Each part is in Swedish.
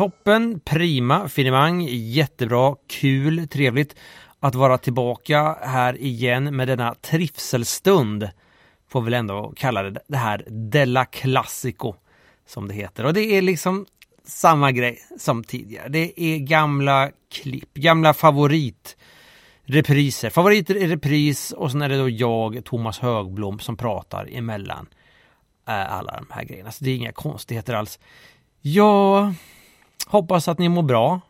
Toppen, prima, finemang, jättebra, kul, trevligt att vara tillbaka här igen med denna trivselstund. Får väl ändå kalla det det här Della Classico som det heter. Och det är liksom samma grej som tidigare. Det är gamla klipp, gamla favorit repriser. Favoriter i repris och sen är det då jag, Thomas Högblom, som pratar emellan eh, alla de här grejerna. Så det är inga konstigheter alls. Ja hoppas att ni mår bra.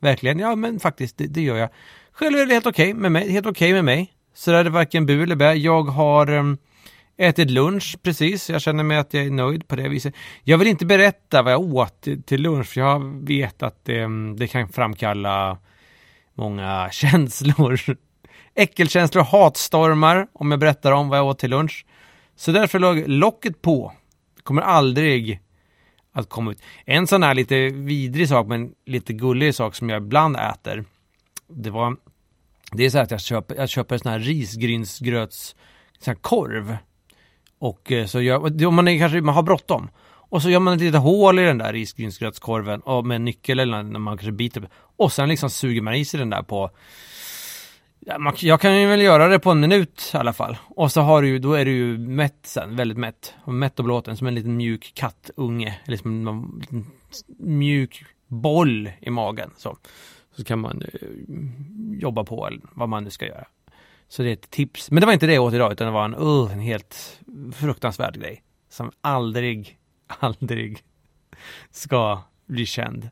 Verkligen. Ja, men faktiskt, det, det gör jag. Själv är det helt okej med mig. Helt okej med mig. Så där är det varken bu eller bä. Jag har um, ätit lunch precis. Jag känner mig att jag är nöjd på det viset. Jag vill inte berätta vad jag åt till, till lunch, för jag vet att det, um, det kan framkalla många känslor. Äckelkänslor, hatstormar om jag berättar om vad jag åt till lunch. Så därför låg locket på. Kommer aldrig att komma ut. En sån här lite vidrig sak, men lite gullig sak som jag ibland äter. Det var, det är så här att jag köper, jag köper sån här risgrynsgröts, sån här korv. Och eh, så gör, om man är, kanske, man har bråttom. Och så gör man ett litet hål i den där risgrynsgrötskorven och med en nyckel eller när man kanske biter. Och sen liksom suger man i sig den där på jag kan ju väl göra det på en minut i alla fall. Och så har du ju, då är du ju mätt sen, väldigt mätt. Och mätt och blåten som en liten mjuk kattunge. Eller som en liten mjuk boll i magen. Så, så kan man eh, jobba på, eller vad man nu ska göra. Så det är ett tips. Men det var inte det jag åt idag, utan det var en, uh, en helt fruktansvärd grej. Som aldrig, aldrig ska bli känd.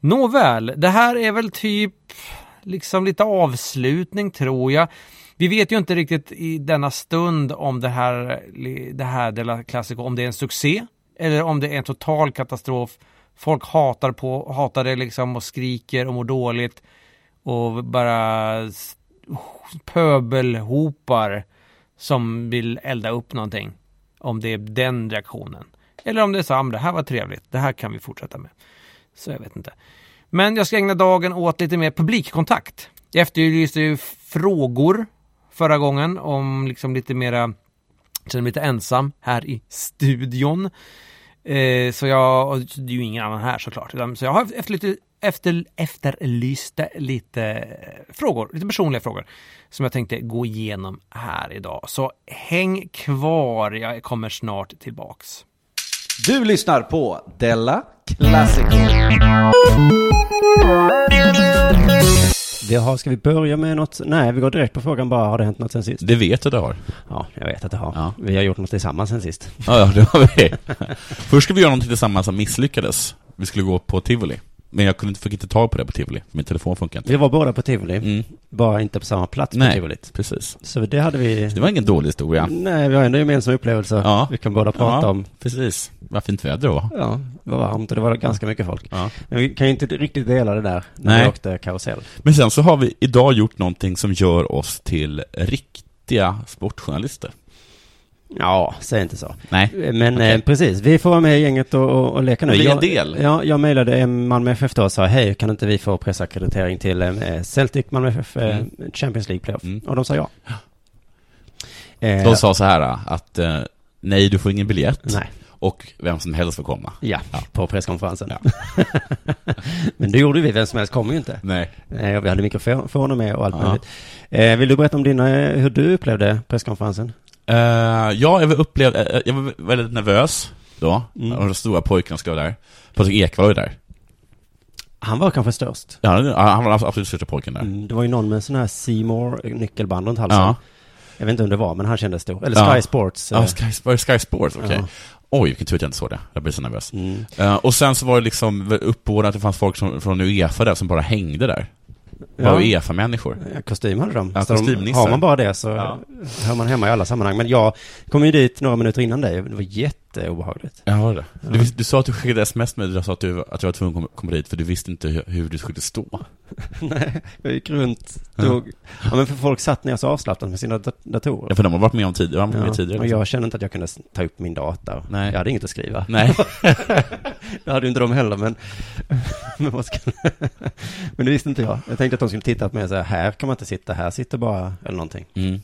Nåväl, det här är väl typ liksom lite avslutning tror jag. Vi vet ju inte riktigt i denna stund om det här, det här Della Classico, om det är en succé eller om det är en total katastrof. Folk hatar på, hatar det liksom och skriker och mår dåligt och bara pöbelhopar som vill elda upp någonting. Om det är den reaktionen. Eller om det är så, ah, det här var trevligt, det här kan vi fortsätta med. Så jag vet inte. Men jag ska ägna dagen åt lite mer publikkontakt. Jag efterlyste ju frågor förra gången om liksom lite mera, känner mig lite ensam här i studion. Eh, så jag, det är ju ingen annan här såklart. Så jag har efter, efter, efterlyste lite frågor, lite personliga frågor som jag tänkte gå igenom här idag. Så häng kvar, jag kommer snart tillbaks. Du lyssnar på Della Classico. Vi har, ska vi börja med något? Nej, vi går direkt på frågan bara, har det hänt något sen sist? Det vet jag att det har. Ja, jag vet att det har. Ja. Vi har gjort något tillsammans sen sist. Ja, ja det har vi. Först skulle vi göra någonting tillsammans som misslyckades. Vi skulle gå på tivoli. Men jag kunde inte, fick inte tag på det på tivoli. Min telefon funkar inte. Vi var båda på tivoli, Mm. bara inte på samma plats på Nej, tivolit. precis. Så det hade vi... Det var ingen dålig historia. Nej, vi har ändå gemensamma upplevelser. Ja. Vi kan båda prata Ja. om. Precis. Vad fint väder det var. Ja, det var varmt och det var ganska mycket folk. Ja. Men vi kan ju inte riktigt dela det där när Nej. vi åkte karusell. Men sen så har vi idag gjort någonting som gör oss till riktiga sportjournalister. Ja, säg inte så. Nej. Men Okej. eh, precis, vi får vara med i gänget och, och, och leka nu. Bli en Jag- del. Ja, jag mejlade Malmö FF då och sa hej, kan inte vi få pressackreditering till eh, Celtic Malmö FF eh, Mm. Champions League Playoff? Mm. Och de sa ja. Eh, De sa så här att eh, nej, du får ingen biljett. Nej, Och vem som helst får komma. ja, Ja. på presskonferensen. Men det gjorde vi, vem som helst kom ju inte. Nej. Eh, och vi hade mikrofoner med och allt Ja. möjligt. Eh, vill du berätta om dina, eh, hur du upplevde presskonferensen? Uh, ja, jag var, upplev, eh, jag var väldigt nervös då. Mm. Och de stora pojkarna skulle vara där. Patrik Ekwall var ju där. Han var kanske störst. Ja, han- var absolut största pojken där. Mm, det var ju någon med sån här Seymour nyckelband runt halsen. Ja. Jag vet inte om det var, men han kändes stor. Eller Ja. Sky Sports. Ja, eh, Sky, Sky Sports, okej. Ja. Oj, vilken tur att jag inte såg det. Jag blev så nervös. Mm. Eh, och sen så var det liksom uppbådat att det fanns folk som, från Uefa där som bara hängde där. Ja. Uefa-människor. Ja, Kostym hade de. Ja, Så de har man bara det så Ja. hör man hemma i alla sammanhang. Men jag kom ju dit några minuter innan dig. Det var jätte jätteobehagligt. Jag har det. Du, vis- du sa att du skickade sms med dig, sa att du, att du var tvungen att komma- dit för du visste inte hur, hur du skulle stå. Nej, jag gick runt, Ja. tog, ja men för folk satt ner så avslappnat med sina dat- datorer. Ja, för de har varit med om tidigare, med Ja, tidigare. och liksom. jag kände inte att jag kunde ta upp min data. Nej. Jag hade inget att skriva. Nej. Det hade ju inte de heller, men, men, vad ska, men det visste inte jag. Jag tänkte att de skulle titta på mig och säga, här kan man inte sitta, här sitter bara, eller någonting. Mm.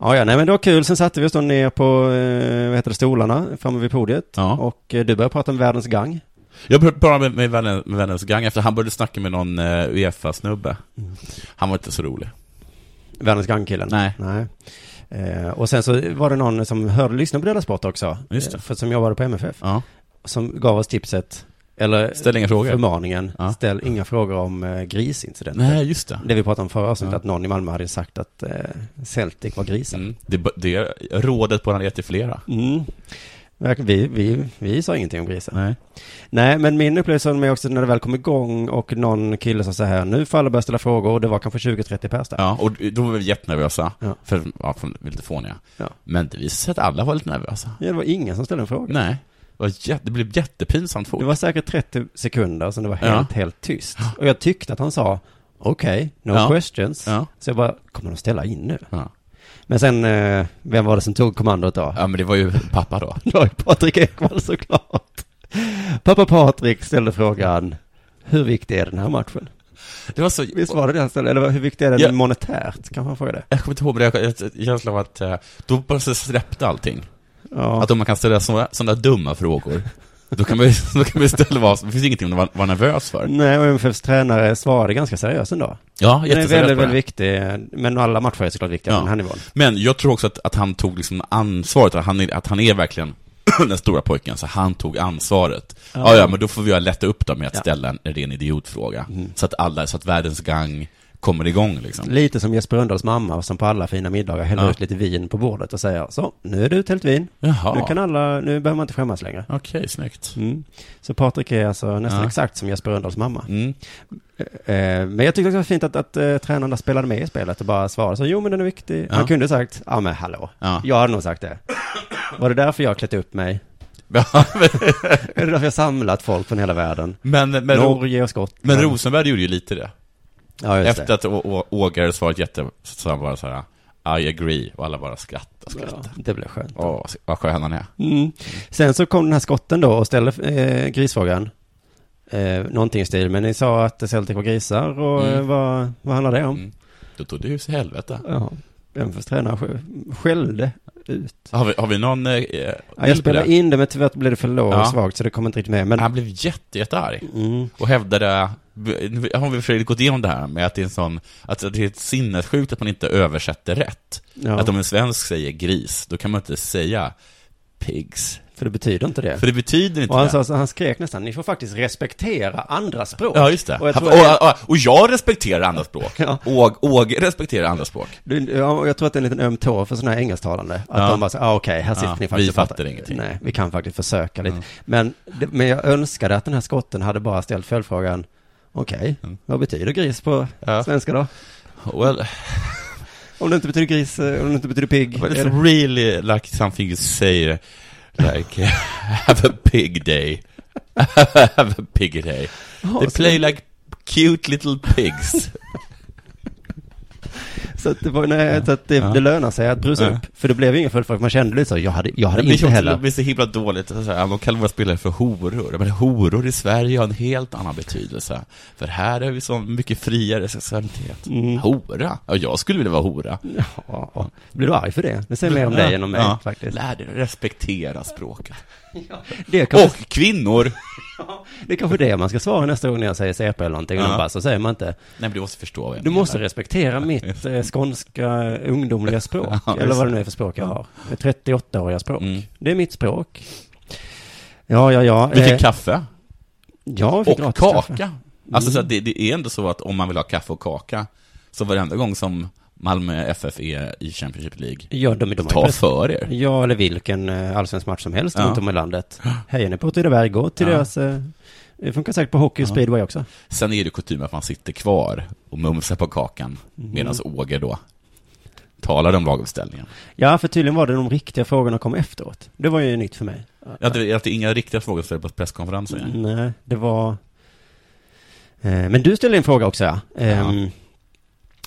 Ja, ja, nej men det var kul. Sen satte vi oss då ner på, eh, vad heter det, stolarna framme vid podiet. Ja. Och eh, du började prata om världens gang. Jag pratade med, med, vännen, med vännens gang efter han började snacka med någon uh, Uefa-snubbe. Han var inte så rolig. Världens gang-killen. Nej. Nej. Eh, och sen så var det någon som hörde, lyssnade på Dela Sport också. Just det. Eh, För som jobbade på MFF. Ja. Som gav oss tipset, eller Ställ inga frågor. förmaningen, Ja. ställ inga frågor om eh, grisincidenten. Nej, just det. Det vi pratade om förra avsnittet, Ja. att någon i Malmö hade sagt att eh, Celtic var grisar. Mm. Det, det rådet på han är till flera. Mm. Vi, vi, vi sa ingenting om grisar. Nej. Nej, men min upplevelse med också när det väl kom igång och någon kille sa så här, nu får alla börja ställa frågor och det var kanske 20-30 pers där. Ja, och då var vi jättenervösa. Ja. För, ja, för lite fåniga. Ja. Men det visade sig att alla var lite nervösa. Ja, det var ingen som ställde en fråga. Nej. Det, var det blev jättepinsamt fort. Det var säkert 30 sekunder som det var Ja. helt, helt tyst. Och jag tyckte att han sa, okej, no Ja. questions. Ja. Så jag bara, kommer de ställa in nu? Ja. Men sen, eh, vem var det som tog kommandot då? ja, men det var ju pappa då. Det var ju Patrik Ekwall såklart. Pappa Patrik ställde frågan, hur viktig är den här matchen? Det var så... Visst var det det han ställde? Eller hur viktig är den Ja. monetärt? Kanske han frågade. Jag kommer inte ihåg, men jag har känsla av att eh, då bara släppte allting. Ja. Att om man kan ställa sådana, dumma frågor, då kan man ju då kan man ställa vad Det finns ingenting att vara, vara nervös för. Nej, och MFFs tränare svarade ganska seriöst ändå. Ja, Den är jätteseriöst väldigt, på det. väldigt viktig. Men alla matcher är såklart viktiga Ja. på den här nivån. Men jag tror också att, att han tog liksom ansvaret, att han är, att han är verkligen den stora pojken, så han tog ansvaret. Ja, ja, men då får vi lätta upp det med att Ja. ställa en ren idiotfråga. Mm. Så att alla, så att världens gang kommer igång liksom. Lite som Jesper Rönndahls mamma som på alla fina middagar häller Ja. ut lite vin på bordet och säger så, nu är det uthällt vin. Jaha. Nu kan alla, nu behöver man inte skämmas längre. Okej, snyggt. Mm. Så Patrik är alltså nästan Ja. exakt som Jesper Rönndahls mamma. Mm. Eh, men jag tyckte också det var fint att, att eh, tränarna spelade med i spelet och bara svarade så, jo men den är viktig. Ja. Han kunde sagt, ja men hallå. Ja. Jag hade nog sagt det. Var det därför jag klätt upp mig? Är det därför jag samlat folk från hela världen? men, men, Norge och Skottland. men Rosenberg gjorde ju lite det. Ja, Efter det. att Ågare svarat jätte, så sa han bara så här I agree, och alla bara skrattade, skrattade. Ja, det blev skönt. Åh, vad skön han är. Mm. Sen så kom den här skotten då och ställde eh, grisfrågan. Eh, någonting i stil, men ni sa att Celtic var grisar och Mm. eh, vad, vad handlar det om? Mm. Då tog det hus i helvete. Ja, MFFs tränare sk- skällde ut. Har vi, har vi någon... Eh, Ja, jag spelade in det, men tyvärr blev det för lågt Ja. svagt så det kom inte riktigt med. Men, Han blev jätte, jättearg. mm, Och hävdade, har vi försökt gått igenom det här med att det är en sån, att det är ett sinnessjukt att man inte översätter rätt. ja, Att om en svensk säger gris, då kan man inte säga pigs. för det betyder inte det. För det betyder inte och han, det. sa, så han skrek nästan, ni får faktiskt respektera andra språk. Ja, just det. Och jag, Och, tror och, och, och jag respekterar andra språk. Ja. Åg, Åge respekterar andra språk. Du, ja, och jag tror att det är en liten öm tå för sådana här engelsktalande. Att Ja. de bara säger, ah, okej, här sitter Ja, ni faktiskt vi och pratar." fattar ingenting. Nej, vi kan faktiskt försöka lite. Mm. Men, men jag önskade att den här skotten hade bara ställt följdfrågan, okej, Mm. vad betyder gris på Ja. svenska då? Well, Om det inte betyder gris, eh, om det inte betyder pigg. but it's really like something you say, like, have a pig day. have a pig day. Ja, They play like cute little pigs. Så att det, var, nej, så att det, Ja. det lönar sig att brusa Ja. upp. För det blev ingen följdfråga, man kände lite så, jag hade, jag hade inte heller. Det blir så himla dåligt. Så här, de kallar våra spelare för horor. Men horor i Sverige har en helt annan betydelse. För här är vi så mycket friare sexualitet. Mm. Hora? Ja, jag skulle vilja vara hora. Ja. Blir du arg för det? Det säger mer om dig än om mig faktiskt. Lär dig respektera språket. Det är, kanske, Och kvinnor! det är kanske det man ska svara nästa gång när jag säger CP eller någonting. Ja. bara, så säger man inte, Nej, men du måste förstå vad jag Du måste menar. respektera mitt eh, skånska ungdomliga språk. Ja, eller vad det det. nu är för språk jag har. 38-åriga språk. Mm. Det är mitt språk. Ja, ja, ja. Vi fick Eh, kaffe. Ja, vi fick Och kaka. kaffe. Alltså, så Mm. att det, det är ändå så att om man vill ha kaffe och kaka, så varenda gång som Malmö FF är i Championship League, Ja, de, de ta för er. Ja, eller vilken eh, allsvensk match som helst Ja. runt om i landet. Hejar ni på Åtvidaberg, gå till Ja. deras... eh, Det funkar säkert på hockey och Ja. speedway också. Sen är det kutym att man sitter kvar och mumsar på kakan, Mm. medan Åger då uttalade om laguppställningen. Ja, för tydligen var det de riktiga frågorna kom efteråt. Det var ju nytt för mig. Ja, det är att det är inga riktiga frågor ställda på presskonferensen. Nej, det var... Eh, Men du ställde en fråga också, ja. Ehm,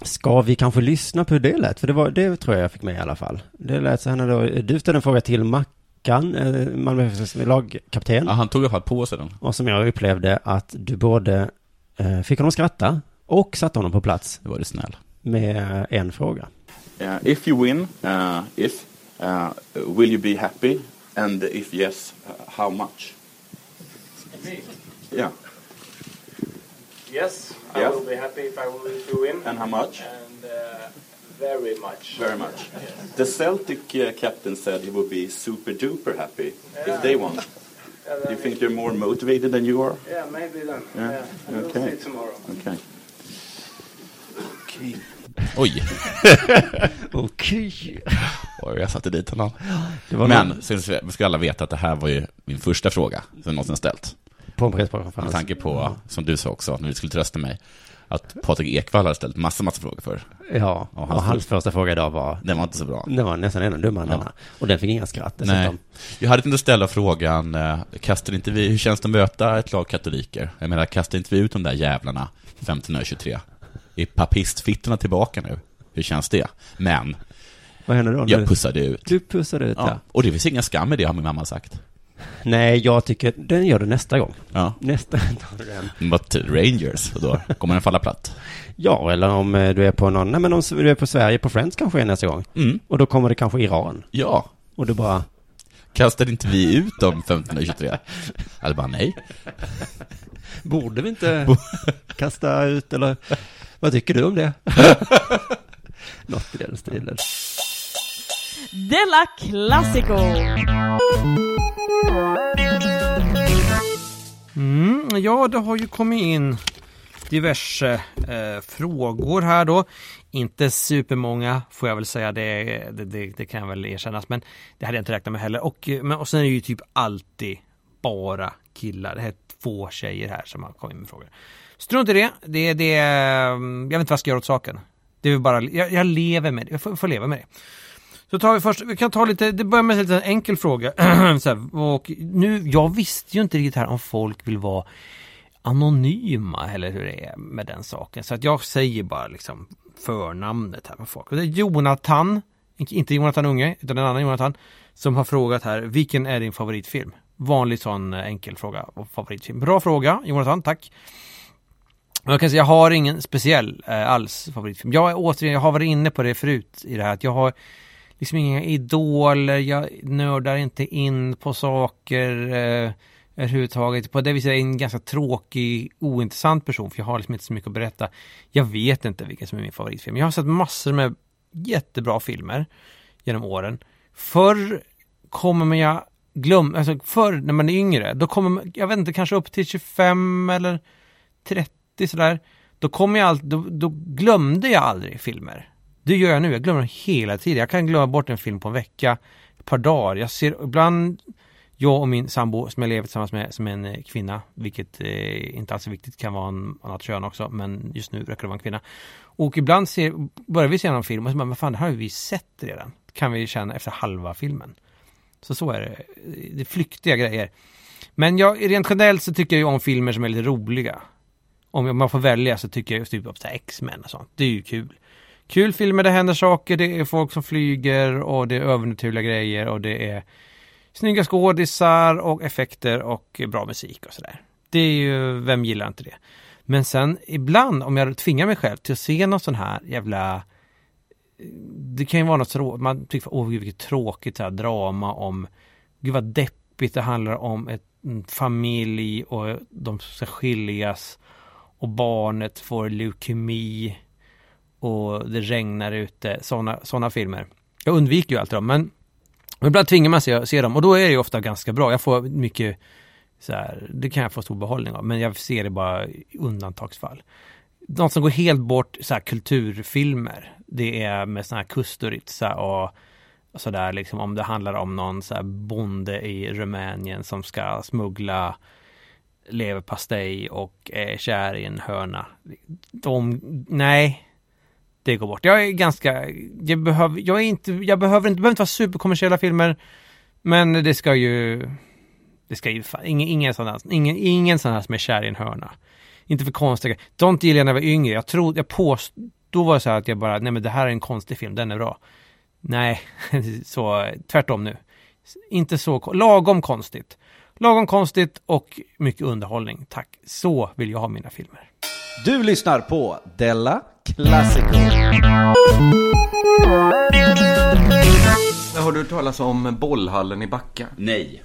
Ska vi kanske lyssna på hur det lät? För det, var, det tror jag jag fick med i alla fall. Det lät så här när då, du ställde en fråga till Mackan, eh, Malmö FFs lagkapten. Ja, han tog i alla fall på sig den. Och som jag upplevde att du både eh, fick honom att skratta och satte honom på plats Det var det snäll. med en fråga. Uh, if you win, uh, if uh, will you be happy? And if yes, uh, how much? Yeah. Yes, I Yeah. will be happy if I will to win. And how much? And uh, very much. Very much. The Celtic uh, captain said he would be super duper happy if they won. Yeah, Do you think they're more motivated than you are? Yeah, maybe then. Yeah, Yeah, we'll okay. see tomorrow. Okay. Okay. Oj, Okej. Oj, jag satte dit honom. Det var Men, någon så ska ska alla veta att det här var ju min första fråga som jag någonsin ställt. På en Med presskonferens. tanke på, som du sa också, när du skulle trösta mig, att Patrik Ekwall hade ställt massa, massa frågor för. Ja, Och och hans- hans första fråga idag var Den var inte så bra. Det var nästan ännu dummare än Ja. denna. Och den fick inga skratt Nej. dessutom. Jag hade inte ställa frågan, eh, kastar inte vi, hur känns det att möta ett lag katoliker? Jag menar, kastar inte vi ut de där jävlarna 1523? Är papistfittorna tillbaka nu? Hur känns det? Men, Vad händer då? jag pussade ut. Du pussade ut, ja. Ja. Och det finns inga skam i det, har min mamma sagt. Nej, jag tycker den gör du nästa gång. Ja. Nästa tar du den. But Rangers, och då kommer den falla platt. Ja, eller om eh, du är på någon, nej men om du är på Sverige på Friends kanske är nästa gång. Mm. Och då kommer det kanske Iran. Ja. Och du bara, Kastade inte vi ut dem 1523? Eller bara nej. borde vi inte kasta ut eller vad tycker du om det? Något i den stilen. Della Classico! Mm, ja, det har ju kommit in diverse eh, frågor här då. Inte supermånga får jag väl säga, det, det, det, det kan jag väl erkännas. Men det hade jag inte räknat med heller. Och, eh, men, och sen är det ju typ alltid bara killar. Det är två tjejer här som har kommit med frågor. Strunt i det. det, det mm, jag vet inte vad jag ska göra åt saken. Det är bara, jag, jag lever med det. Jag får, får leva med det. Så tar vi först, vi kan ta lite, det börjar med en liten enkel fråga. så här, och nu, jag visste ju inte riktigt här om folk vill vara anonyma eller hur det är med den saken. Så att jag säger bara liksom förnamnet här på folk. Och det är Jonathan, inte Jonathan Unge, utan en annan Jonathan, som har frågat här, vilken är din favoritfilm? Vanlig sån eh, enkel fråga, och favoritfilm. Bra fråga, Jonathan, tack. Jag kan säga, jag har ingen speciell eh, alls favoritfilm. Jag är återigen, jag har varit inne på det förut i det här, att jag har liksom inga idoler, jag nördar inte in på saker eh, överhuvudtaget. På det viset är jag en ganska tråkig, ointressant person, för jag har liksom inte så mycket att berätta. Jag vet inte vilken som är min favoritfilm. Jag har sett massor med jättebra filmer genom åren. Förr kommer man jag glömma, alltså förr när man är yngre, då kommer man, jag vet inte, kanske upp till 25 eller 30 sådär. Då kommer jag alltid, då, då glömde jag aldrig filmer. Det gör jag nu, jag glömmer dem hela tiden. Jag kan glömma bort en film på en vecka, ett par dagar. Jag ser ibland, jag och min sambo som jag lever tillsammans med som är en eh, kvinna, vilket eh, inte alls är viktigt, kan vara en annat kön också, men just nu räcker det vara en kvinna. Och ibland ser, börjar vi se någon film och så bara, men fan det här har vi sett redan. Kan vi känna efter halva filmen. Så så är det. Det är flyktiga grejer. Men jag, rent generellt så tycker jag ju om filmer som är lite roliga. Om man får välja så tycker jag just typ X-Men och sånt. Det är ju kul. Kul filmer, det händer saker, det är folk som flyger och det är övernaturliga grejer och det är snygga skådisar och effekter och bra musik och sådär. Det är ju, vem gillar inte det? Men sen ibland om jag tvingar mig själv till att se någon sån här jävla det kan ju vara något så man tycker, åh gud vilket tråkigt så här drama om, gud vad deppigt det handlar om ett, en familj och de ska skiljas och barnet får leukemi och det regnar ute, sådana såna filmer. Jag undviker ju alltid dem, men ibland tvingar man sig att se dem och då är det ju ofta ganska bra. Jag får mycket så här, det kan jag få stor behållning av, men jag ser det bara i undantagsfall. Något som går helt bort, så här kulturfilmer, det är med sådana här Kusturica och, sådär liksom om det handlar om någon så här bonde i Rumänien som ska smuggla leverpastej och är kär i en höna. De, nej, det går bort. Jag är ganska, jag behöver, jag är inte, jag behöver inte, det behöver inte vara superkommersiella filmer, men det ska ju, det ska ju, ingen, ingen sån här, ingen, ingen sån här som är kär i en hörna. Inte för konstiga, Don't gillade jag när jag var yngre, jag tror, jag påstod, då var det så här att jag bara, nej men det här är en konstig film, den är bra. Nej, så tvärtom nu. Inte så, lagom konstigt. Lagom konstigt och mycket underhållning, tack. Så vill jag ha mina filmer. Du lyssnar på Della Classico. Har du hört talas om bollhallen i Backa? Nej.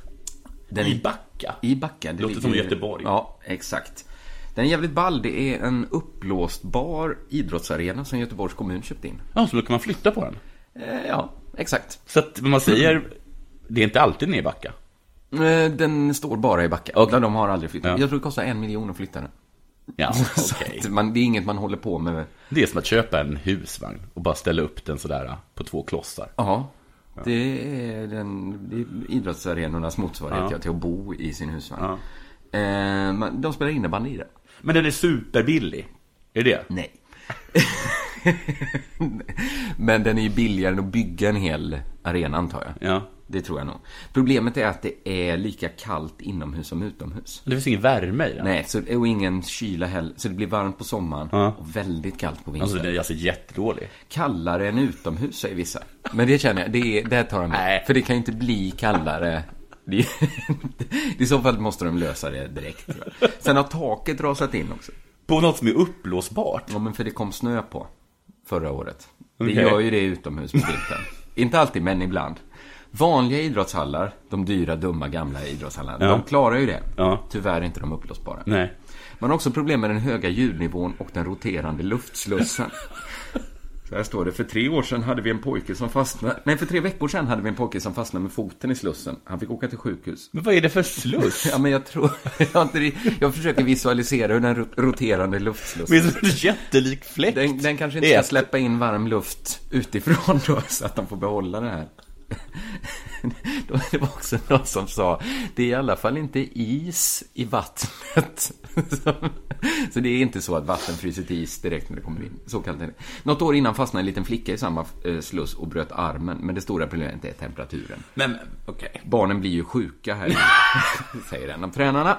Den I Backa? I Backa. Det Låter som Göteborg. Ja, exakt. Den är jävligt ball. Det är en uppblåsbar idrottsarena som Göteborgs kommun köpt in. Ja, så då kan man flytta på den. Eh, ja, exakt. Så att man säger, det är inte alltid ner i Backa. Den står bara i Backa. Okej. De har aldrig flyttat. Ja. Jag tror det kostar en miljon att flytta den. Ja, man, det är inget man håller på med. Det är som att köpa en husvagn och bara ställa upp den sådär på två klossar. Ja. Det är, den, det är idrottsarenornas motsvarighet Ja. till att bo i sin husvagn. Ja. Eh, de spelar innebandy i det. Men den är superbillig. Är det det? Nej. Men den är ju billigare än att bygga en hel arena antar jag. Ja. Det tror jag nog. Problemet är att det är lika kallt inomhus som utomhus. Det finns ingen värme i den. Nej, så, och ingen kyla heller. Så det blir varmt på sommaren Ja. och väldigt kallt på vintern. Alltså den är alltså jättedålig. Kallare än utomhus säger vissa. Men det känner jag, det, är, det tar jag med. För det kan ju inte bli kallare. Det, I så fall måste de lösa det direkt. tror jag. Sen har taket rasat in också. På något som är uppblåsbart. Ja, men för det kom snö på förra året. Okej. Det gör ju det utomhus på vintern. Inte alltid, men ibland. Vanliga idrottshallar, de dyra, dumma, gamla idrottshallarna, Ja. de klarar ju det. Ja. Tyvärr är inte de uppblåsbara. Nej. Man har också problem med den höga ljudnivån och den roterande luftslussen. Så här står det. För tre år sedan hade vi en pojke som fastnade... Nej, för tre veckor sedan hade vi en pojke som fastnade med foten i slussen. Han fick åka till sjukhus. Men vad är det för sluss? Ja, men jag tror... Jag, inte, jag försöker visualisera hur den ro- roterande luftslussen... Det är en jättelik fläkt. Den, den kanske inte ska släppa in varm luft utifrån då, så att de får behålla det här. Det var också någon som sa, det är i alla fall inte is i vattnet. Så, det är inte så att vatten fryser till is direkt när det kommer in. Så kallt det. Något år innan fastnade en liten flicka i samma eh, sluss och bröt armen. Men det stora problemet är temperaturen. Men, okej. Barnen blir ju sjuka här, säger en av tränarna.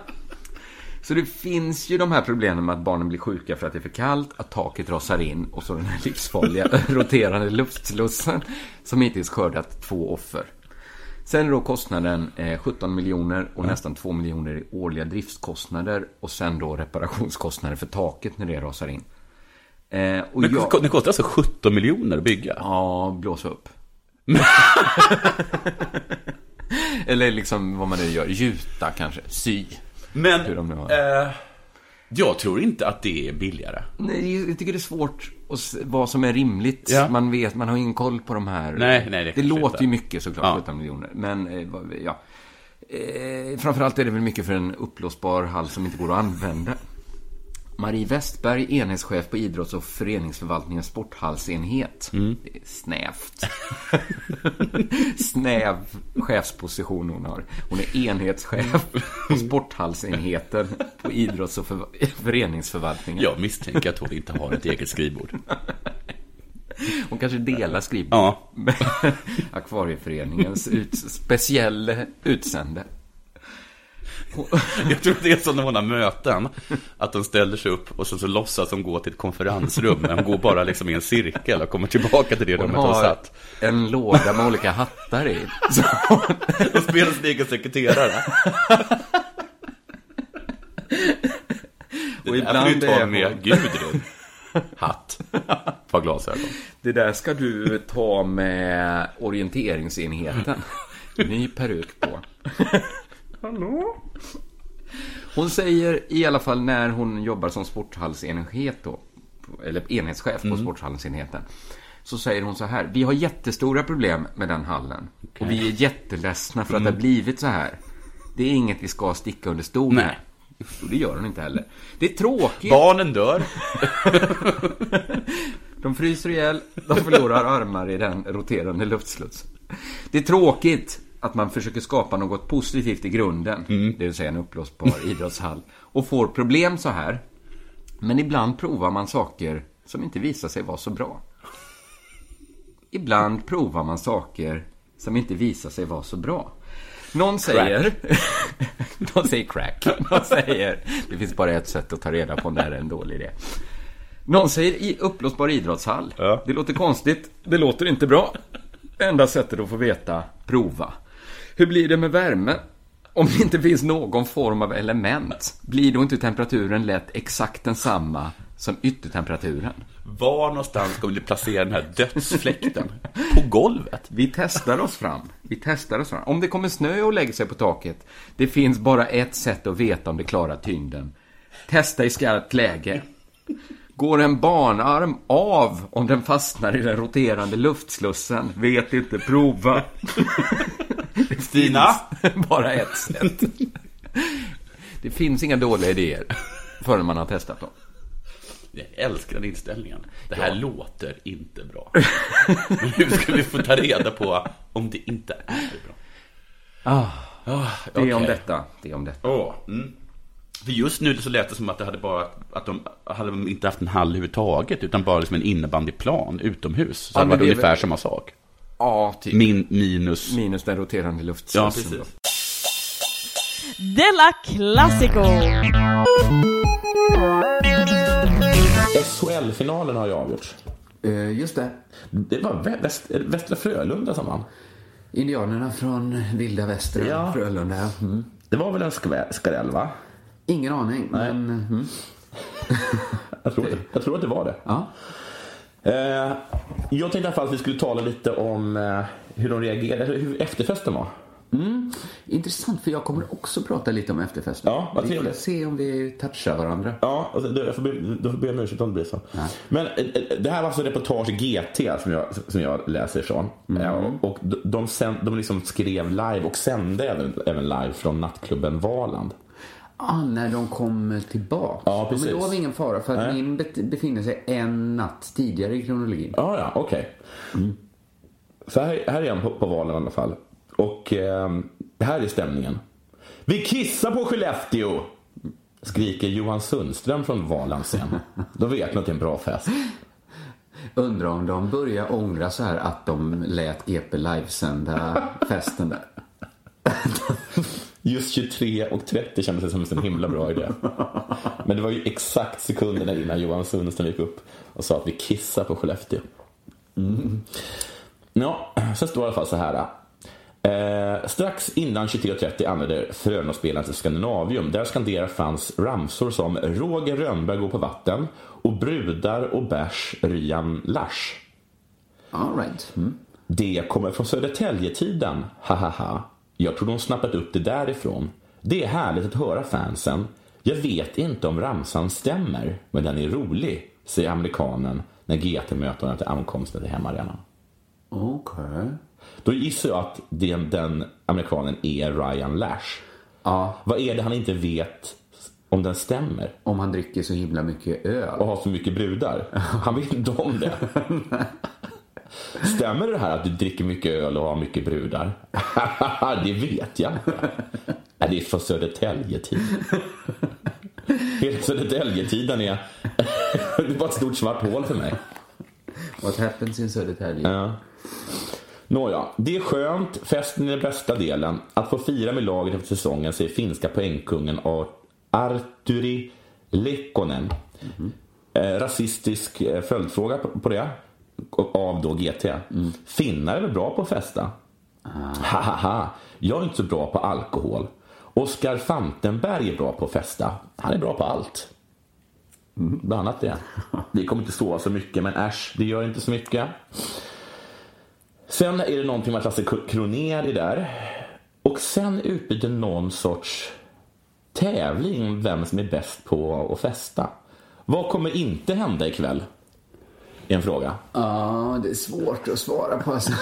Så det finns ju de här problemen med att barnen blir sjuka för att det är för kallt, att taket rasar in och så den här livsfarliga roterande luftslussen som hittills skördat två offer. Sen är då kostnaden eh, 17 miljoner och nästan 2 miljoner i årliga driftskostnader och sen då reparationskostnader för taket när det rasar in. Eh, och Men jag... det kostar alltså 17 miljoner att bygga? Ja, blåsa upp. Eller liksom vad man nu gör, gjuta kanske, sy. Men, Hur de nu har. eh, jag tror inte att det är billigare. Nej, jag tycker det är svårt att se vad som är rimligt. Ja. Man vet, man har ingen koll på de här. Nej, nej, det det låter inte. ju mycket såklart, Ja. 17 miljoner. Men, eh, ja. Eh, framförallt är det väl mycket för en uppblåsbar hall som inte går att använda. Marie Westberg, enhetschef på idrotts och föreningsförvaltningens sporthallsenhet. Mm. Det är snävt. Snäv chefsposition hon har. Hon är enhetschef på sporthallsenheten på idrotts och för- föreningsförvaltningen. Jag misstänker att hon inte har ett eget skrivbord. Hon kanske delar skrivbord Ja. med Akvarieföreningens ut, speciell utsände. Jag tror det är som när hon har möten, att de ställer sig upp och så, så låtsas de gå till ett konferensrum, men de går bara liksom i en cirkel och kommer tillbaka till det Hon rummet har satt. en låda med olika hattar i. Så, Och spelar sin egen sekreterare. och Det du ibland är med hon, Gudrun. Hatt. Par glasögon. Det där ska du ta med orienteringsenheten. Ny peruk på. Hallå? Hon säger i alla fall när hon jobbar som sporthallsenhet då, eller enhetschef på sporthallsenheten, så säger hon så här. Vi har jättestora problem med den hallen. Och vi är jätteledsna för att det har blivit så här. Det är inget vi ska sticka under stol med. Nej. Och det gör hon inte heller. Det är tråkigt. Barnen dör. De fryser ihjäl, de förlorar armar i den roterande luftsluts. Det är tråkigt att man försöker skapa något positivt i grunden, det vill säga en uppblåsbar idrottshall, och får problem så här. Men ibland provar man saker som inte visar sig vara så bra. ibland provar man saker som inte visar sig vara så bra. Någon säger... Någon säger crack. Någon säger... Det finns bara ett sätt att ta reda på om det här är en dålig idé. Någon säger i uppblåsbar idrottshall. Ja. Det låter konstigt. Det låter inte bra. Enda sättet att få veta, prova. Hur blir det med värme? Om det inte finns någon form av element, blir då inte temperaturen lätt exakt densamma som yttertemperaturen? Var någonstans ska vi placera den här dödsfläkten? På golvet? Vi testar oss fram. Vi testar oss fram. Om det kommer snö och lägger sig på taket, det finns bara ett sätt att veta om det klarar tyngden. Testa i skarpt läge. Går en barnarm av om den fastnar i den roterande luftslussen? Vet inte, prova. Det Stina? bara ett sätt. Det finns inga dåliga idéer förrän man har testat dem. Jag älskar den inställningen. Det här låter inte bra. Men hur ska vi få ta reda på om det inte är bra? Ah, Ah, det är om detta. Det är om detta. Åh, mm. För just nu så lät det som att det hade bara att de hade inte haft en hall överhuvudtaget utan bara liksom en innebandyplan utomhus. Så Ja, det varit ungefär väl- samma sak. Ja, typ. Min minus. Minus den roterande Ja, luftslussen. precis. Della Classico! SHL-finalen har ju avgjorts. Eh, just det. Det var Vä- Väst, Västra Frölunda som vann. Indianerna från vilda västern, Ja. Frölunda. ja. Mm. Det var väl en skräll, va? Ingen aning, men... Mm. Jag tror, jag tror att det var det. Ja. Eh, jag tänkte i alla fall att vi skulle tala lite om eh, hur de reagerade, hur efterfesten var. Mm. Intressant, för jag kommer också prata lite om efterfesten. Ja, vad vi får se om vi touchar varandra. Ja, alltså, det- jag får be, om ursäkt om det blir så. Men eh, eh, det här var alltså reportage i GT som jag, som jag läser ifrån. Eh, och och de, de, sänd, de liksom skrev live och sände även, även live från nattklubben Valand. Ah, när de kom tillbaka. Ja, precis. Men då har vi ingen fara, för att Nej. min befinner sig en natt tidigare i kronologin. Ja, ja, okej. Så här, här är han på, på valen i alla fall. Och eh, här är stämningen. Vi kissar på Skellefteå! Skriker Johan Sundström från Valand sen. Då vet man att det är en bra fest. Undrar om de börjar ångra så här att de lät GP livesända festen där. Just 23 och 30 kändes det som en himla bra idé. Men det var ju exakt sekunderna innan Johan Sundström gick upp och sa att vi kissar på Skellefteå. Mm. Ja, sen står det i alla fall så här. Eh, strax innan 23.30 anlände Frölunda-spelarna till Skandinavium. Där skanderar fans ramsor som Roger Rönnberg går på vatten och brudar och bärs Ryan Lars. All right. Mm. Det kommer från Södertäljetiden, hahaha. Jag tror de snappat upp det därifrån. Det är härligt att höra fansen. Jag vet inte om ramsan stämmer, men den är rolig, säger amerikanen när GT möter honom till ankomsten till hemmaarenan. Okej. Då gissar jag att den, den amerikanen är Ryan Lash. Ja, Vad är det han inte vet om den stämmer? om han dricker så himla mycket öl. och har så mycket brudar. Han vet inte om det. Stämmer det här att du dricker mycket öl och har mycket brudar? det vet jag inte. Det är från Södertäljetiden. Hela Södertäljetiden är... det är bara ett stort svart hål för mig. What happens in Södertälje? Ja. Nåja, det är skönt. Festen är den bästa delen. Att få fira med laget efter säsongen, säger finska poängkungen Arturi Lekkonen. Eh, rasistisk eh, följdfråga på det. Av då GT. Finnar är väl bra på att festa? Ha, ha, ha. Jag är inte så bra på alkohol. Oskar Fantenberg är bra på att festa. Han är bra på allt. Mm, bland annat det. Vi kommer inte sova så mycket, men äsch, det gör inte så mycket. Sen är det någonting med att Lasse Kronér är där. Och sen utbyter någon sorts tävling vem som är bäst på att festa. Vad kommer inte hända ikväll? Är en fråga. Ja, det är svårt att svara på. Alltså.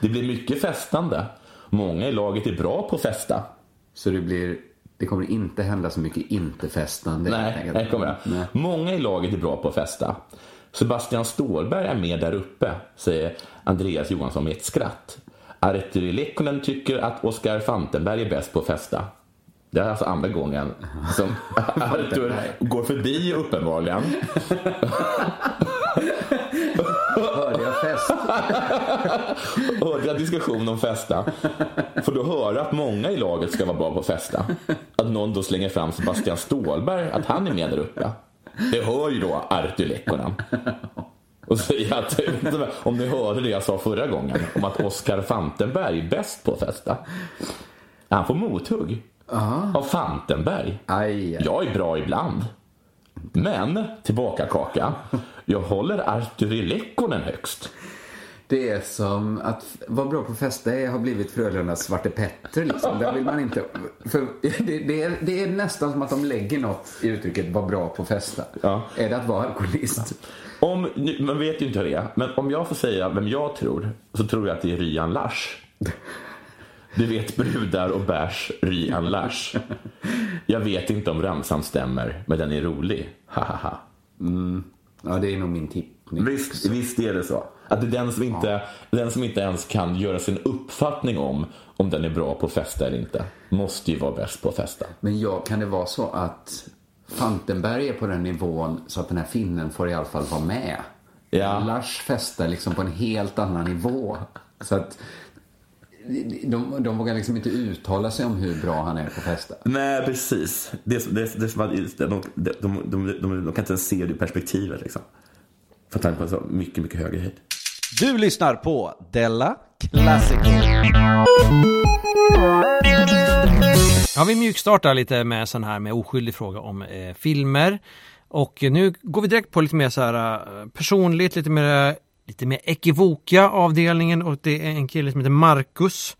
Det blir mycket festande. Många i laget är bra på att festa. Så det blir... Det kommer inte hända så mycket inte-festande. Nej, nej, kommer. Nej. Många i laget är bra på att festa. Sebastian Ståhlberg är med där uppe, säger Andreas Johansson med ett skratt. Arturi Lekkonen tycker att Oskar Fantenberg är bäst på att festa. Det är alltså andra gången som Artur går förbi uppenbarligen. fest. Hörde jag diskussion om festa. Får då höra att många i laget ska vara bra på att festa. Att någon då slänger fram Sebastian Ståhlberg, att han är med där uppe. Det hör ju då Artur Lekkonen. Och säger att, om ni hörde det jag sa förra gången, om att Oscar Fantenberg är bäst på att festa. Han får mothugg av Fantenberg. Aj, aj. Jag är bra ibland. Men, tillbaka kaka, jag håller Arturi Lekkonen högst. Det är som att vara bra på festa är- har blivit Frölundas Svarte Petter liksom. Där vill man inte... För det, det, är, det är nästan som att de lägger något i uttrycket vara bra på festa. Ja. Är det att vara alkoholist? Om, man vet ju inte hur det är, men om jag får säga vem jag tror, så tror jag att det är Ryan Lars. Du vet brudar och bärs, Ryan Lars. Jag vet inte om ramsan stämmer, men den är rolig. Hahaha. Ja, det är nog min tippning. Visst, visst är det så. Att det är den som, inte, den som inte ens kan göra sin uppfattning om om den är bra på att festa eller inte, måste ju vara bäst på att festa. Men ja, kan det vara så att Fantenberg är på den nivån så att den här finnen får i alla fall vara med? Ja. Lars festar liksom på en helt annan nivå. Så att de, de vågar liksom inte uttala sig om hur bra han är på festa. Nej, precis. Det, det, det som att de, de, de, de, de, de, de kan inte ens se det perspektivet. Liksom. För tanke på en så mycket, mycket högre höjd. Du lyssnar på Della Classico. Ja, vi mjukstartar lite med sån här med oskyldig fråga om eh, filmer. Och nu går vi direkt på lite mer så här eh, personligt, lite mer, lite mer ekivoka avdelningen och det är en kille som heter Marcus.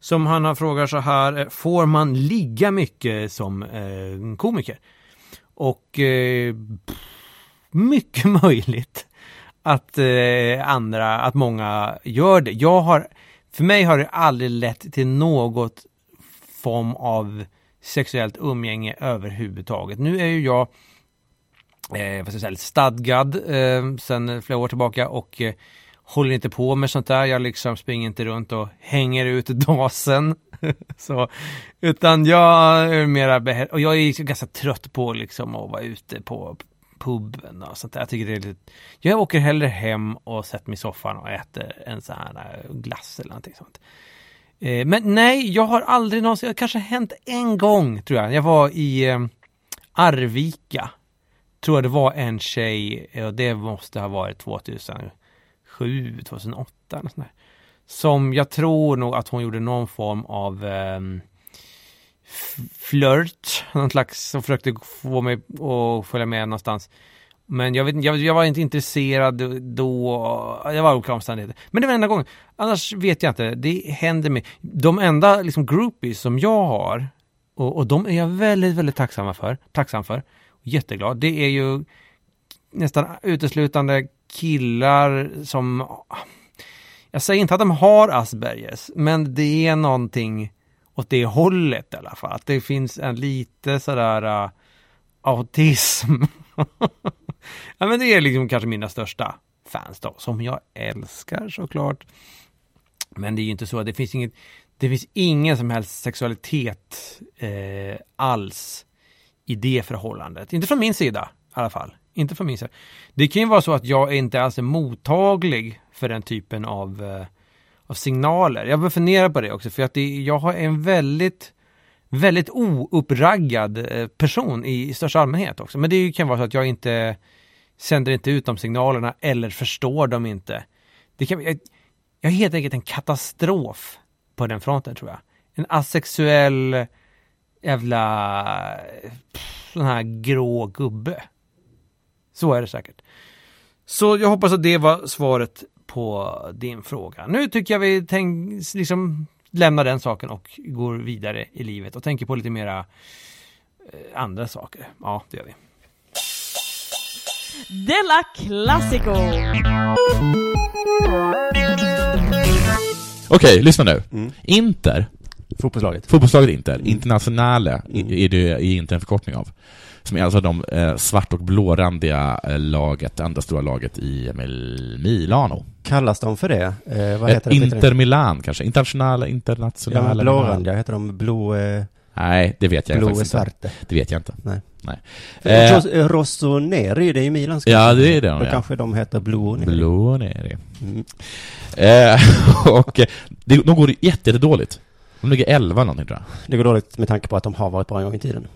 Som han har frågat så här, eh, får man ligga mycket som eh, komiker? Och eh, mycket möjligt att eh, andra, att många gör det. Jag har, för mig har det aldrig lett till något form av sexuellt umgänge överhuvudtaget. Nu är ju jag eh, vad ska jag säga, stadgad eh, sen flera år tillbaka och eh, håller inte på med sånt där. Jag liksom springer inte runt och hänger ut dasen. så, utan jag är mera behä- och jag är ganska trött på liksom att vara ute på puben och sånt där. Jag tycker det är lite... Jag åker hellre hem och sätter mig i soffan och äter en sån här eh, glass eller någonting sånt. Eh, Men nej, jag har aldrig någonsin, det har kanske hänt en gång tror jag. Jag var i eh, Arvika. Tror jag det var en tjej, och det måste ha varit 2007, 2008 eller sånt där. Som jag tror nog att hon gjorde någon form av eh, flört, någon slags, som försökte få mig att följa med någonstans. Men jag, vet, inte- jag, jag var inte intresserad då, jag var olika omständigheter. Men det var enda gången. Annars vet jag inte, det händer mig. De enda liksom groupies som jag har, och, och de är jag väldigt, väldigt tacksam för, tacksam för, jätteglad, det är ju nästan uteslutande killar som, jag säger inte att de har Aspergers, men det är någonting åt det hållet i alla fall. Att det finns en lite sådär uh, autism. ja men det är liksom kanske mina största fans då, som jag älskar såklart. Men det är ju inte så, det finns inget, det finns ingen som helst sexualitet eh, alls i det förhållandet. Inte från min sida i alla fall. Inte från min sida. Det kan ju vara så att jag inte alls är mottaglig för den typen av, eh, av signaler. Jag bör fundera på det också för att det, jag har en väldigt väldigt ouppraggad eh, person i, i största allmänhet också. Men det kan vara så att jag inte sänder inte ut de signalerna eller förstår dem inte. Det kan, jag, jag är helt enkelt en katastrof på den fronten tror jag. En asexuell jävla pff, sån här grå gubbe. Så är det säkert. Så jag hoppas att det var svaret på din fråga. Nu tycker jag vi tänk, liksom lämnar den saken och går vidare i livet och tänker på lite mera eh, andra saker. Ja, det gör vi. Della Classico! Okej, lyssna nu. Inter, Fotbollslaget. fotbollslaget Inter, Internationale i- är det är Inter en förkortning av. Som är alltså de eh, svart och blårandiga eh, laget, andra stora laget i Mil- Milano. Kallas de för det? Eh, vad Eh, heter det? Inter Milan kanske, Internationale, Ja, Internationale Milan. blårandiga heter de blå... Eh, Nej, det vet jag Blå faktiskt är inte. svarte. Det vet jag inte. Nej. Nej. Eh, Eh, Ros- Rossoneri, det är ju Milans Ja, det är det de Då gör. kanske de heter Blå Neri. Blå ner Mm. eh, Och eh, de går jätte, jätte. De ligger 11 någonting tror jag. Det går dåligt med tanke på att de har varit bra en gång i tiden.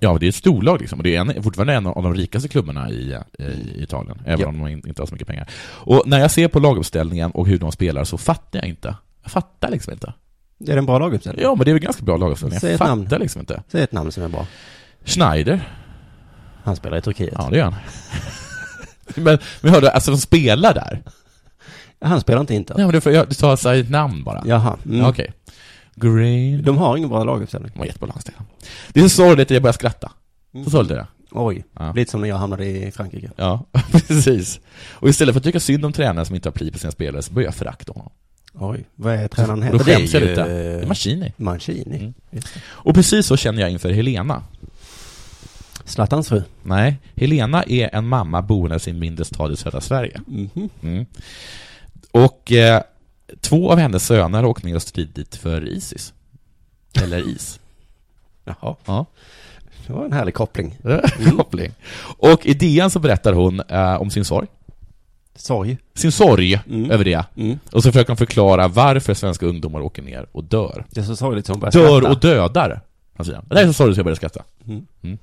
Ja, det är ett storlag liksom. Och det är en, fortfarande en av de rikaste klubbarna i, i Italien. Även Ja. om de in- inte har så mycket pengar. Och när jag ser på laguppställningen och hur de spelar så fattar jag inte. Jag fattar liksom inte. Det är en bra laguppställning. Ja, men det är väl ganska bra laguppställning. Säg Jag fattar namn. liksom inte. Säg ett namn som är bra. Schneider. Han spelar i Turkiet. Ja, det gör han. men, men hörde, alltså de spelar där? Han spelar inte Inter. Nej, men du, jag, du sa så här ett namn bara. Jaha. Mm. Ja, Okej. Green. De har ingen bra laguppställning. De var jättebra landställe. Det är så sorgligt att jag börjar skratta. Mm. Så sorgligt är det. Oj. Ja. Lite som när jag hamnade i Frankrike. Ja, precis. Och istället för att tycka synd om tränaren som inte har pli på sina spelare så börjar jag förakta honom. Oj. Vad är tränaren heter? då skäms jag lite. eh, Det är Mancini. Mancini. Mm. Och precis så känner jag inför Helena. Zlatans fru. Nej, Helena är en mamma boende i en mindre stad i södra Sverige. Mhm. Mm. Och eh, två av hennes söner åkt ner och stridit för Isis. Eller is. Jaha. Ja. Det var en härlig koppling. Koppling. Och i DN så berättar hon eh, om sin sorg. Sorg. Sin sorg Mm. över det. Mm. Och så försöker hon förklara varför svenska ungdomar åker ner och dör. Det är så sorgligt som börjar Dör skratta. och dödar, säger. Det här är så sorgligt så jag börjar skratta. Mm.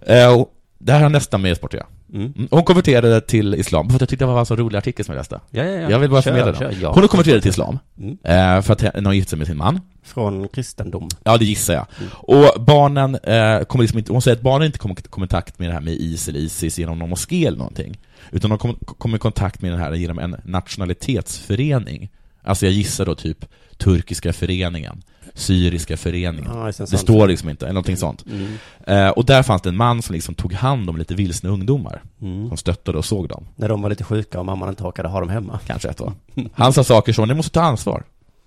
Eh, och det här har nästan med sport göra. Mm. Mm. Hon konverterade till islam, för att jag tyckte det var en så rolig artikel som jag läste. Ja, ja, ja. Jag vill bara Kör, förmedla kör, den. ja. Hon har konverterat till islam, Mm. eh, för att hon har gift sig med sin man. Från kristendom. Ja, det gissar jag. Mm. Och barnen eh, kommer liksom inte, hon säger att barnen inte kommer i kontakt med det här med IS eller ISIS genom någon moské eller någonting. Utan de kommer kom i kontakt med det här genom en nationalitetsförening. Alltså jag gissar då typ turkiska föreningen, syriska föreningen. En det sån. står liksom inte, eller någonting sånt. Mm. Eh, och där fanns det en man som liksom tog hand om lite vilsna ungdomar. Mm. Som stöttade och såg dem. När de var lite sjuka och mamman inte orkade ha dem hemma. Kanske ett år. Han sa saker som, ni måste ta ansvar.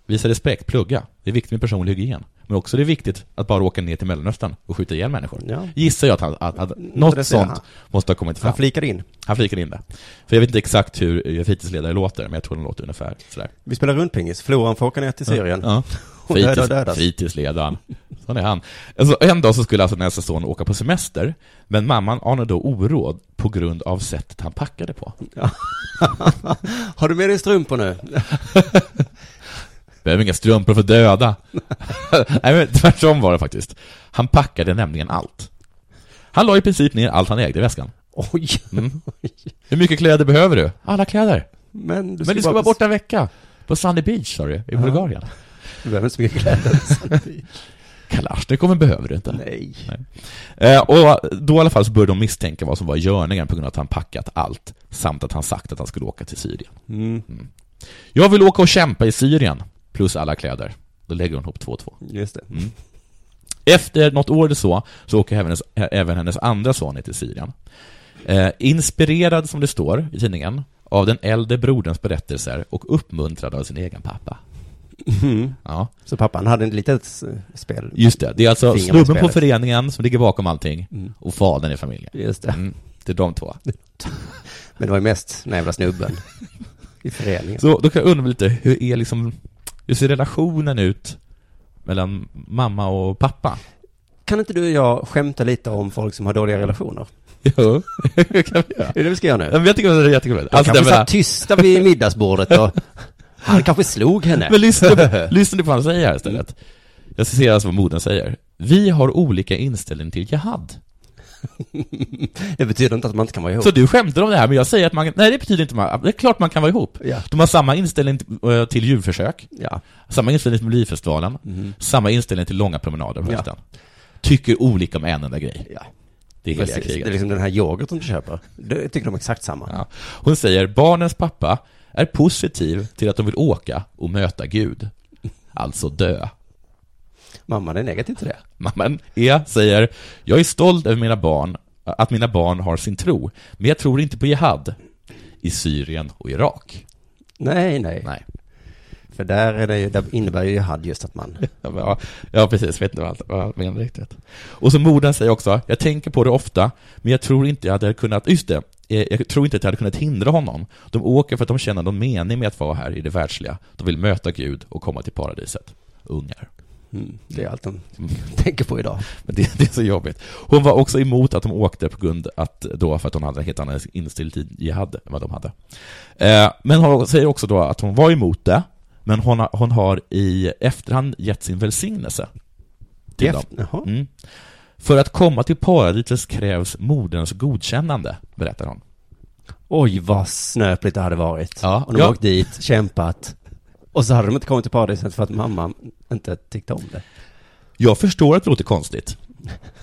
Visa respekt, plugga. Det är viktigt med personlig hygien. Men också det är viktigt att bara åka ner till Mellanöstern och skjuta ihjäl människor. Ja. Gissar jag att, han, att, att det något sånt han. måste ha kommit fram. Han flikade in. Han flikade in det. För jag vet inte exakt hur fritidsledare låter, men jag tror den låter ungefär sådär. Vi spelar rundpingis. Floran får åka ner till Syrien. Ja. Döda och Fritids, dödas. fritidsledaren. Sån är han. Alltså, en dag så skulle alltså nästa son åka på semester, men mamman anade då oråd på grund av sättet han packade på. Har du med dig strumpor nu? Behöver inga strumpor för döda. Nej, men tvärtom var det faktiskt. Han packade nämligen allt. Han la i princip ner allt han ägde i väskan. Oj. Mm. Hur mycket kläder behöver du? Alla kläder. Men du Men du ska vara borta en vecka. På Sunny Beach, sa du, i Bulgarien. Du behöver inte så mycket kläder. Kalasjnikoven behöver du inte. Nej. Eh, och då i alla fall så började de misstänka vad som var i görningen på grund av att han packat allt, samt att han sagt att han skulle åka till Syrien. Mm. Jag vill åka och kämpa i Syrien, plus alla kläder. Då lägger hon ihop två och två. Just det. Mm. Efter något år eller så, så åker även hennes, även hennes andra son ner till Syrien. Eh, inspirerad, som det står i tidningen, av den äldre broderns berättelser och uppmuntrad av sin egen pappa. Mm. Ja, Så pappan hade ett litet spel. just det. Det är alltså snubben på föreningen som ligger bakom allting Mm. och fadern i familjen. Just det. Mm, det är de två. Men det var ju mest den jävla snubben. I föreningen. Så då kan jag undra lite, hur är liksom, hur ser relationen ut mellan mamma och pappa? Kan inte du och jag skämta lite om folk som har dåliga relationer? Jo, det kan vi göra. Är det det vi ska göra nu? Ja, men Jag tycker det är jättekul. De Alltså, kanske satt tysta vid middagsbordet och han kanske slog henne. Men lyssna, lyssna på vad han säger här istället. Jag ser alltså vad modern säger. Vi har olika inställning till jihad. Det betyder inte att man inte kan vara ihop. Så du skämtar om det här, men jag säger att man, nej det betyder inte man, det är klart man kan vara ihop. Ja. De har samma inställning till, eh, till djurförsök, Ja. samma inställning till Melodifestivalen, Mhm. samma inställning till långa promenader på Ja. hösten. Tycker olika om en enda grej. ja. Det är heliga Precis. Det är liksom den här yoghurten du köper. Det tycker de exakt samma. Ja. Hon säger, barnens pappa är positiv till att de vill åka och möta Gud. Alltså dö. Mamman är negativ till det. Mamman E säger, jag är stolt över mina barn, att mina barn har sin tro, men jag tror inte på jihad i Syrien och Irak. Nej, nej. Nej. För där, är det, där innebär ju jihad just att man... Ja, ja precis, vet inte vad vad jag menar riktigt. Och så modern säger också, jag tänker på det ofta, men jag tror inte jag hade kunnat, just det, eh, jag tror inte att jag hade kunnat hindra honom. De åker för att de känner någon mening med att vara här i det världsliga. De vill möta Gud och komma till paradiset. Ungar. Mm, det är allt de tänker på idag. Men det, det är så jobbigt. Hon var också emot att de åkte på grund att, då för att hon hade en helt annan inställning till jihad än vad de hade. Eh, men hon säger också då att hon var emot det, men hon har, hon har i efterhand gett sin välsignelse till Eft- dem. Mm. För att komma till paradiset krävs moderns godkännande, berättar hon. Oj, vad snöpligt det hade varit. Ja, Om de ja. åkt dit, kämpat. Och så hade de inte kommit till paradiset för att mamma inte tyckte om det. Jag förstår att det låter konstigt,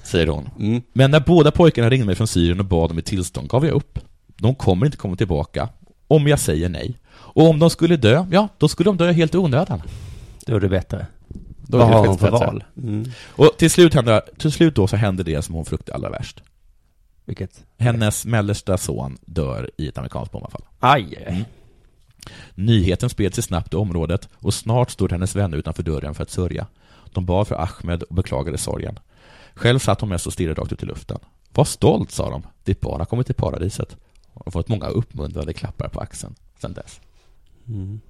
säger hon. Mm. Men när båda pojkarna ringde mig från Syrien och bad om ett tillstånd gav jag upp. De kommer inte komma tillbaka om jag säger nej. Och om de skulle dö, ja, då skulle de dö helt i onödan. Då är det bättre. Då Vad har hon för val? Mm. Och till slut, hände, till slut då så hände det som hon fruktade allra värst. Vilket? Hennes mellersta son dör i ett amerikanskt bombanfall. Aj. Mm. Nyheten spred sig snabbt i området och snart stod hennes vänner utanför dörren för att sörja. De bad för Ahmed och beklagade sorgen. Själv satt hon mest och stirrade rakt ut i luften. Var stolt, sa de. Ditt barn har kommit till paradiset. Och fått många uppmuntrande klappar på axeln sedan dess. Mm.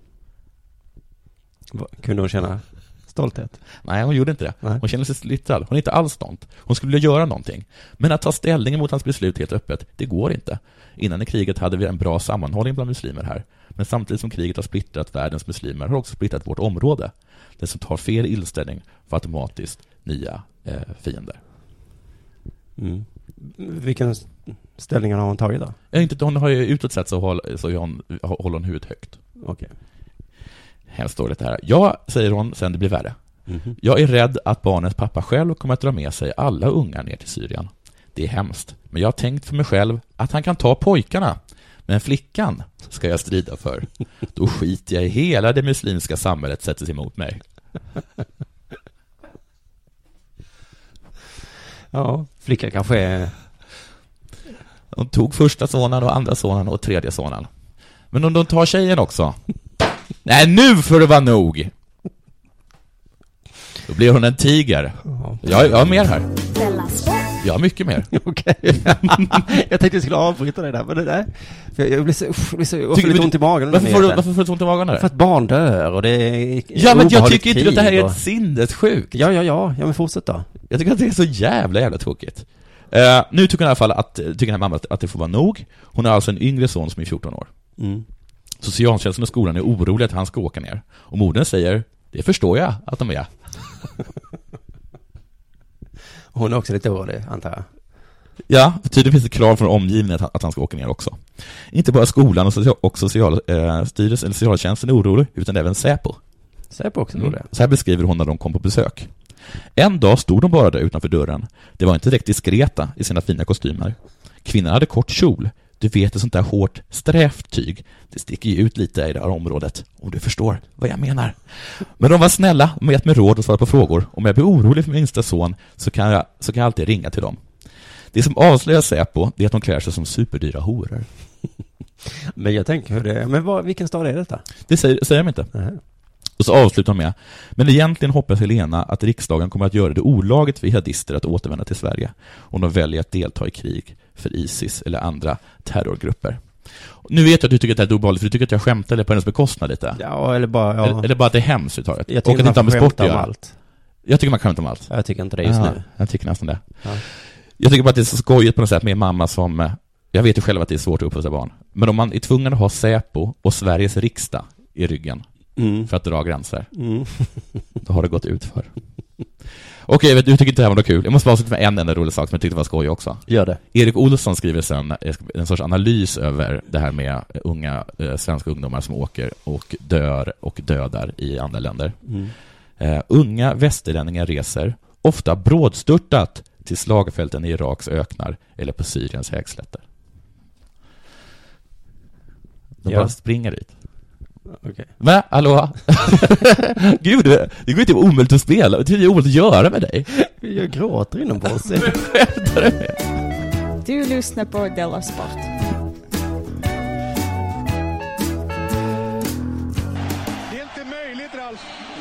Kunde hon känna stolthet? Nej, hon gjorde inte det. Nej. Hon kände sig splittrad. Hon är inte alls stolt. Hon skulle vilja göra någonting. Men att ta ställning mot hans beslut helt öppet, det går inte. Innan i kriget hade vi en bra sammanhållning bland muslimer här. Men samtidigt som kriget har splittrat världens muslimer har också splittrat vårt område. Den som tar fel inställning får automatiskt nya eh, fiender. Mm. Vilken ställning har hon tagit då? Jag inte, hon har ju utåt sett så, håll, så hon, håller hon huvudet högt. Okej. Hemskt dåligt det här. Ja, säger hon, sen det blir värre. Mhm. Jag är rädd att barnets pappa själv kommer att dra med sig alla ungar ner till Syrien. Det är hemskt, men jag har tänkt för mig själv att han kan ta pojkarna. Men flickan ska jag strida för. Då skiter jag i hela det muslimska samhället sätter sig emot mig. Ja, flicka kanske är... De tog första sonen och andra sonen och tredje sonen. Men om de tar tjejen också? Nej, nu får det vara nog! Då blir hon en tiger. Jag, jag har mer här. Jag har mycket mer. Okej. jag tänkte jag skulle avbryta dig där, men det där... För jag, jag blir så... Usch, jag blir så... Jag får Tycker lite ont i magen. Varför får, du, varför får du ont i magen där? För att barn dör och det är Ja, men jag tycker inte att det här är och- ett sinnessjukt. Ja, ja, ja. Ja, men fortsätt då. Jag tycker att det är så jävla, jävla tråkigt. Eh, nu tycker hon i alla fall att, tycker den här mamman att, att det får vara nog. Hon har alltså en yngre son som är 14 år. Mm. Socialtjänsten och skolan är oroliga att han ska åka ner. Och modern säger, det förstår jag att de är. Hon är också lite orolig, antar jag. Ja, tydligen finns det krav från omgivningen att han, ska åka ner också. Inte bara skolan och, social, och socialstyrelsen, eller socialtjänsten är orolig, utan även Säpo. Säpo också Mm. orolig. Så här beskriver hon när de kom på besök. En dag stod de bara där utanför dörren. Det var inte direkt diskreta i sina fina kostymer. Kvinnan hade kort kjol. Du vet ett sånt där hårt, strävt tyg. Det sticker ju ut lite i det här området, om du förstår vad jag menar. Men de var snälla, de har gett mig råd och svarat på frågor. Om jag blir orolig för min minsta son så kan, jag, så kan jag alltid ringa till dem. Det som avslöjar Säpo, det är att de klär sig som superdyra horor. Men jag tänker hur det är. Men vad, vilken stad är detta? Det säger, säger de inte. Nej. Och så avslutar de med, men egentligen hoppas Helena att riksdagen kommer att göra det olagligt för jihadister att återvända till Sverige om de väljer att delta i krig för Isis eller andra terrorgrupper. Nu vet jag att du tycker att det här är obehagligt, för du tycker att jag skämtade på hennes bekostnad lite. Ja, eller bara... Ja. Eller, eller bara att det är hemskt överhuvudtaget. jag Och tycker att inte man med får sport att skämta om allt. Jag tycker man kan skämta om allt. Jag tycker inte det just Ja, nu. Jag tycker nästan det. Ja. Jag tycker bara att det är så skojigt på något sätt med en mamma som, jag vet ju själv att det är svårt att uppfostra barn, men om man är tvungen att ha Säpo och Sveriges riksdag i ryggen Mm. för att dra gränser, Mm. då har det gått ut för. Okej, vet du tycker inte det här var något kul. Jag måste bara avsluta med en enda rolig sak som jag tyckte var skoj också. Gör det. Erik Olsson skriver sen eh, en sorts analys över det här med unga eh, svenska ungdomar som åker och dör och dödar i andra länder. Mm. Eh, unga västerlänningar reser, ofta brådstörtat, till slagfälten i Iraks öknar eller på Syriens högslätter. De Ja. bara springer dit. Okej. Va? Hallå? Gud, det går inte omöjligt att spela. Det är omöjligt att göra med dig. Jag gråter inombords. Skämtar du med? Du lyssnar på Della Sport.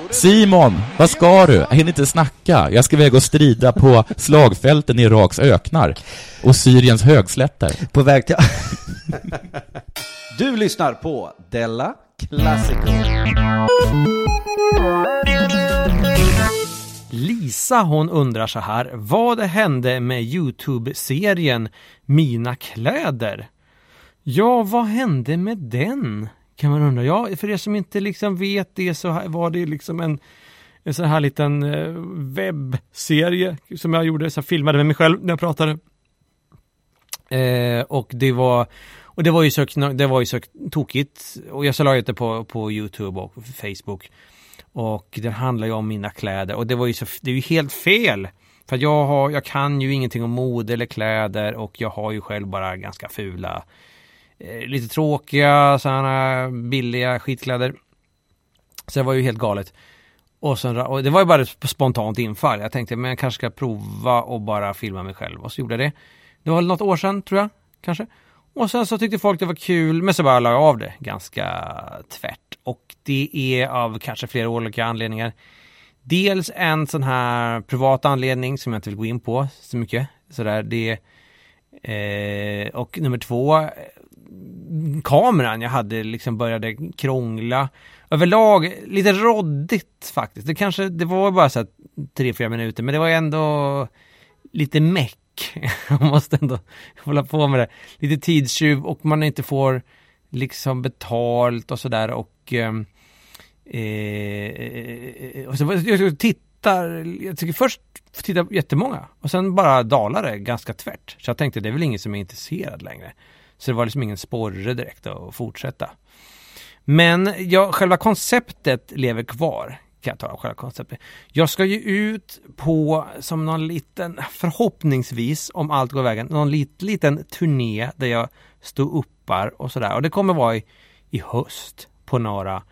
Simon, vad ska du? Jag hinner inte snacka. Jag ska iväg och strida på slagfälten i Iraks öknar och Syriens högslätter. På väg till... Du lyssnar på Della Classico. Lisa hon undrar så här. Vad hände med Youtube-serien Mina kläder? Ja, vad hände med den? Kan man undra. Ja, för er som inte liksom vet det så var det liksom en, en sån här liten eh, webbserie som jag gjorde, så jag filmade med mig själv när jag pratade. Eh, och det var och det var ju så, det var ju så tokigt. Och jag så la ut det på, på YouTube och Facebook. Och den handlar ju om mina kläder. Och det var ju så, det är ju helt fel. För jag, har, jag kan ju ingenting om mode eller kläder och jag har ju själv bara ganska fula, eh, lite tråkiga, sådana billiga skitkläder. Så det var ju helt galet. Och, sen, och det var ju bara ett spontant infall. Jag tänkte men jag kanske ska prova och bara filma mig själv. Och så gjorde jag det. Det var något år sedan tror jag, kanske. Och sen så tyckte folk det var kul, men så bara la jag av det ganska tvärt. Och det är av kanske flera olika anledningar. Dels en sån här privat anledning som jag inte vill gå in på så mycket. Sådär, det, eh, och nummer två, kameran jag hade liksom började krångla. Överlag lite råddigt faktiskt. Det kanske, det var bara så här tre, fyra minuter, men det var ändå lite meck man måste ändå hålla på med det. Lite tidstjuv och man inte får liksom betalt och sådär och ehm, eh, och så, jag tittar, jag tycker först titta jättemånga och sen bara dalar det ganska tvärt. Så jag tänkte det är väl ingen som är intresserad längre. Så det var liksom ingen sporre direkt att fortsätta. Men ja, själva konceptet lever kvar kan jag ta själva konceptet. Jag ska ju ut på som någon liten, förhoppningsvis om allt går vägen, någon lit, liten turné där jag står uppar och sådär. Och det kommer vara i, i höst på några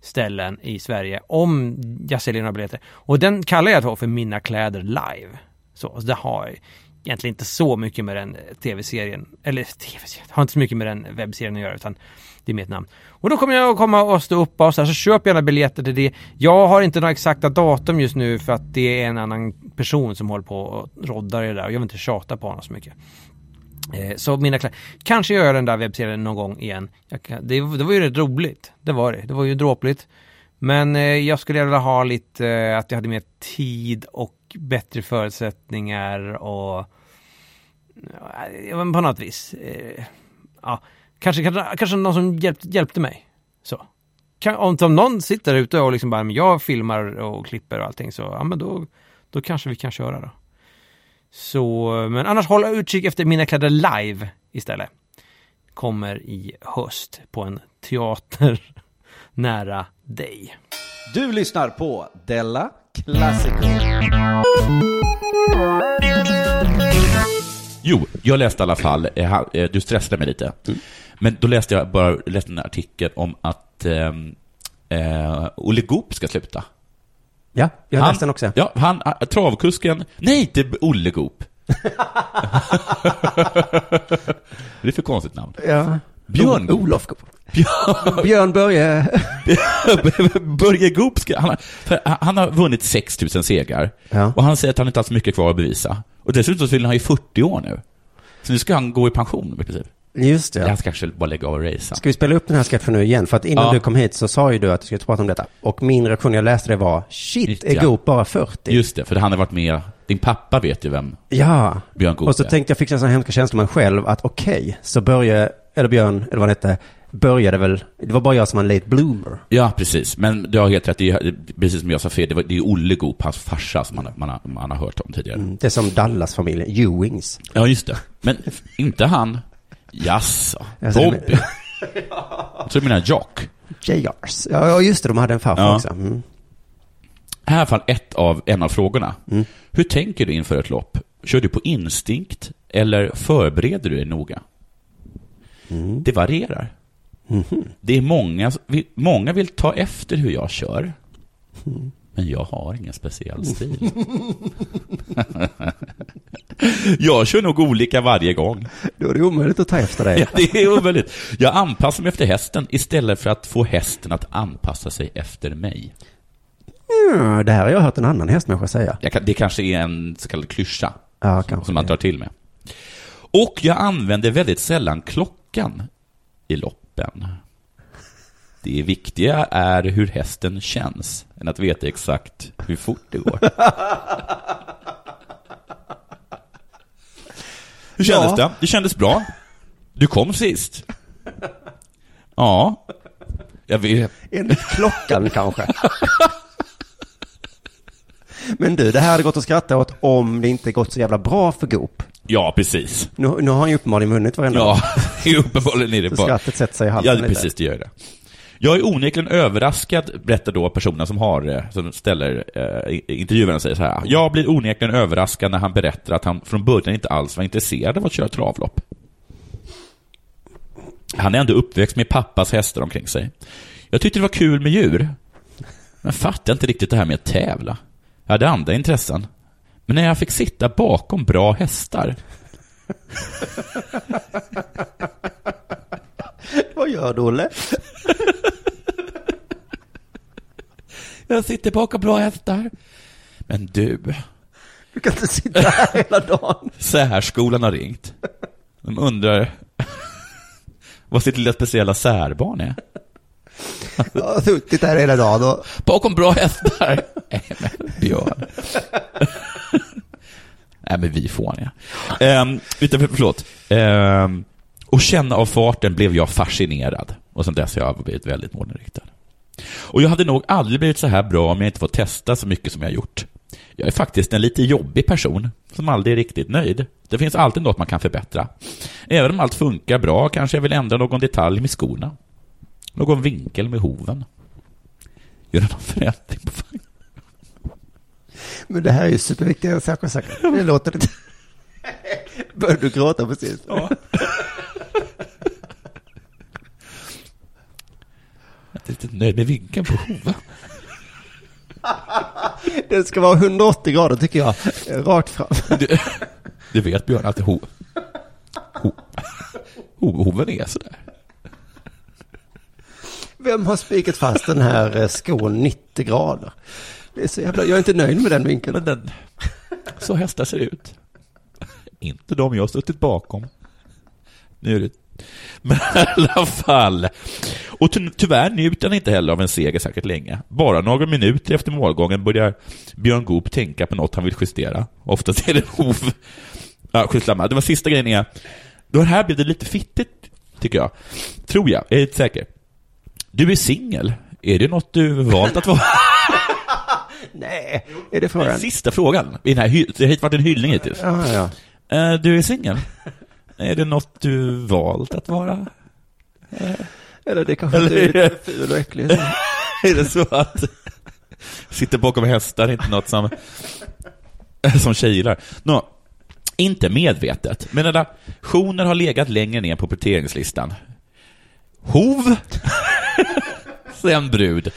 ställen i Sverige om jag säljer några biljetter. Och den kallar jag då för Mina kläder live. Så, så det har egentligen inte så mycket med den eh, tv-serien, eller tv-serien, har inte så mycket med den webbserien att göra utan det är mitt namn. Och då kommer jag att komma och stå upp och så, här, så köp gärna biljetter till det. Jag har inte några exakta datum just nu för att det är en annan person som håller på och roddar i det där och jag vill inte tjata på honom så mycket. Eh, så mina kläder. Kanske gör jag den där webbserien någon gång igen. Kan, det, det, var ju rätt roligt. Det var det. Det var ju dråpligt. Men eh, jag skulle vilja ha lite, eh, att jag hade mer tid och bättre förutsättningar och ja, på något vis. Eh, ja Kanske, kanske, kanske någon som hjälpt, hjälpte mig. Så. Kan, om, om någon sitter ute och liksom bara, men jag filmar och klipper och allting så, ja men då, då kanske vi kan köra då. Så, men annars håll utkik efter Mina kläder live istället. Kommer i höst på en teater nära dig. Du lyssnar på Della Classico. Jo, jag läste i alla fall, eh, eh, du stressade mig lite. Mm. Men då läste jag bara läste en artikel om att eh, eh, Olle Goop ska sluta. Ja, jag läste den också. Ja, han, travkusken, nej, inte Olle Goop. det är för konstigt namn. Ja. Björn Goop. Olof Goop. Björn, Björn Börje. Börje Goop ska, han, har, han har vunnit 6000 segrar. Ja. Och han säger att han inte har så mycket kvar att bevisa. Och dessutom så fyller han ju 40 år nu. Så nu ska han gå i pension i princip. Just det. Jag ska kanske bara lägga av och racea. Ska vi spela upp den här sketchen nu igen? För att innan ja. du kom hit så sa ju du att du skulle prata om detta. Och min reaktion när jag läste det var, shit, Just, är. Goop bara 40? Just det, för han har varit med, din pappa vet ju vem ja. Björn Goop Och så är. tänkte jag, fick en sån hemska känsla mig själv, att okej, okay, så Börje, eller Björn, eller vad han hette, började väl, det var bara jag som var en late bloomer. Ja, precis. Men du har helt rätt, det är, precis som jag sa fel, det, var, det är Olle Goop, hans farsa, som man, man, man har hört om tidigare. Mm, det är som Dallas-familjen, Ewings. Ja, just det. Men inte han. Jaså, Bobby? Jag tror du menar Jock. JRs. Ja, just det, de hade en farfar ja. också. Mm. Här är fall ett av, en av frågorna. Mm. Hur tänker du inför ett lopp? Kör du på instinkt eller förbereder du dig noga? Mm. Det varierar. Mm. Det är många, många vill ta efter hur jag kör. Men jag har ingen speciell stil. jag kör nog olika varje gång. Då är det omöjligt att ta efter dig. ja, det är omöjligt. Jag anpassar mig efter hästen istället för att få hästen att anpassa sig efter mig. Ja, det här har jag hört en annan hästmänniska säga. Kan, det kanske är en så kallad klyscha. Ja, som man tar till med. Och jag använder väldigt sällan klockan i loppen. Det viktiga är hur hästen känns, än att veta exakt hur fort det går. Hur kändes Ja. det? Det kändes bra. Du kom sist. Ja. Jag vet. Enligt klockan kanske. Men du, det här hade gått att skratta åt om det inte gått så jävla bra för Goop. Ja, precis. Nu, nu har han ju uppenbarligen vunnit varenda Ja, uppenbarligen är det Så bara... skrattet sätter sig i halsen Ja, lite. precis, det gör det. Jag är onekligen överraskad, berättar då personen som har, eh, som ställer eh, intervjuaren säger så här. Jag blir onekligen överraskad när han berättar att han från början inte alls var intresserad av att köra travlopp. Han är ändå uppväxt med pappas hästar omkring sig. Jag tyckte det var kul med djur. Men fattade inte riktigt det här med att tävla. Jag hade andra intressen. Men när jag fick sitta bakom bra hästar Vad gör du, Olle? Jag sitter bakom bra hästar. Men du, Du kan inte sitta här hela dagen. särskolan har ringt. De undrar vad sitt lilla speciella särbarn är. Jag har suttit här hela dagen och... Bakom bra hästar. Nej, men Björn. Nej, men vi fåniga. Um, utan, förlåt. Ehm, och känna av farten blev jag fascinerad. Och sen dess har jag blivit väldigt målinriktad. Och jag hade nog aldrig blivit så här bra om jag inte fått testa så mycket som jag gjort. Jag är faktiskt en lite jobbig person som aldrig är riktigt nöjd. Det finns alltid något man kan förbättra. Även om allt funkar bra kanske jag vill ändra någon detalj med skorna. Någon vinkel med hoven. Göra någon förändring på vagnen. Men det här är ju superviktiga saker säkert. Det låter lite... Började du gråta precis? Ja. Inte nöjd med vinkeln på hoven. Det ska vara 180 grader tycker jag. Rakt fram. Du, du vet Björn att ho, ho, ho, hoven är sådär. Vem har spikat fast den här eh, skon 90 grader? Det är så jävla... Jag är inte nöjd med den vinkeln. Men den, så hästar ser ut. Inte de jag har suttit bakom. Nu är det... Men i alla fall. Och ty tyvärr njuter han inte heller av en seger särskilt länge. Bara några minuter efter målgången börjar Björn Goop tänka på något han vill justera. Oftast är det hov. Ja, skitsamma. Det var sista grejen är... Då här blev det lite fittigt, tycker jag. Tror jag. Jag är inte säker. Du är singel. Är det något du valt att vara? Nej, är det frågan? sista frågan. I den här det har varit en hyllning hittills. Ja, ja. Eh, Du är singel. Är det något du valt att vara? Eller det kanske Eller är det- lite ful och äcklig. Är det så att sitter bakom hästar inte något som, som gillar? Nå, inte medvetet, men relationer har legat längre ner på prioriteringslistan. Hov, sen brud.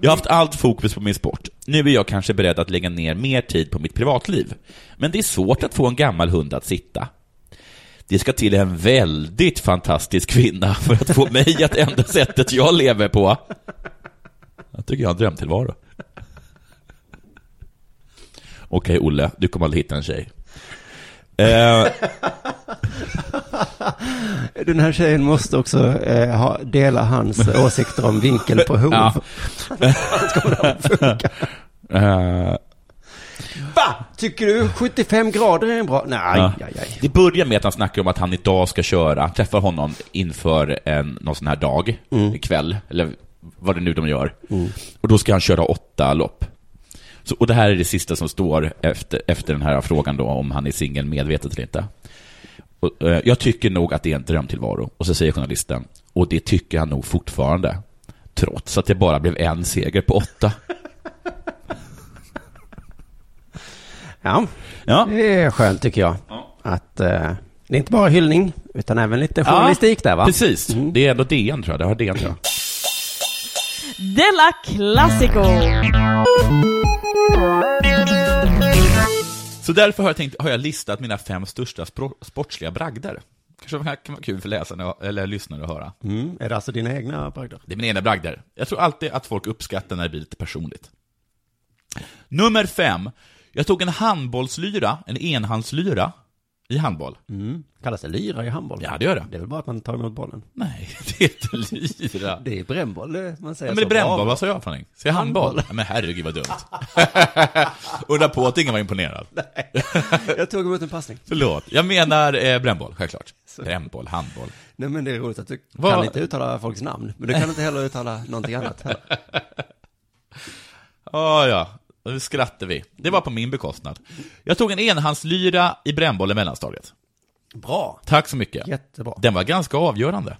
Jag har haft allt fokus på min sport. Nu är jag kanske beredd att lägga ner mer tid på mitt privatliv. Men det är svårt att få en gammal hund att sitta. Det ska till en väldigt fantastisk kvinna för att få mig att ändra sättet jag lever på. Jag tycker jag har en drömtillvaro. Okej, Olle, du kommer aldrig hitta en tjej. Eh, Den här tjejen måste också eh, ha, dela hans åsikter om vinkel på hov. ja. Annars kommer det att funka. Eh, Va? Tycker du 75 grader är en bra? Nej, Ja. aj, aj. Det börjar med att han snackar om att han idag ska köra, träffa honom inför en, någon sån här dag, ikväll, eller vad det nu de gör. Och då ska han köra åtta lopp. Så, och det här är det sista som står efter, efter den här frågan då, om han är singel medvetet eller inte. Och, eh, jag tycker nog att det är en drömtillvaro. Och så säger journalisten, och det tycker han nog fortfarande. Trots att det bara blev en seger på åtta. Ja, Ja, det är skönt tycker jag. Att eh, det är inte bara hyllning, utan även lite journalistik där va? precis. Det är ändå DN tror jag, det har DN tror jag. Della Classico! Så därför har jag, tänkt, har jag listat mina fem största sportsliga bragder. Kanske det här kan vara kul för läsarna eller lyssnare att höra. Mm. Är det alltså dina egna bragder? Det är mina egna bragder. Jag tror alltid att folk uppskattar när det blir lite personligt. Nummer fem. Jag tog en handbollslyra, en enhandslyra, i handboll. Mm. Kallas det lyra i handboll? Ja, det gör det. Det är väl bara att man tar emot bollen? Nej, det heter lyra. Det är brännboll, det man säger Ja, men det är brännboll, vad sa jag för någonting? Säger handboll? Handboll. Ja, men herregud vad dumt. Undra på att ingen var imponerad. Jag tog emot en passning. Förlåt. Jag menar eh, brännboll, självklart. Brännboll, handboll. Nej men det är roligt att du Vad- kan inte uttala folks namn, men du kan inte heller uttala någonting annat heller. Ja, Nu skrattar vi. Det var på min bekostnad. Jag tog en enhandslyra i brännboll i mellanstadiet. Bra. Tack så mycket. Jättebra. Den var ganska avgörande.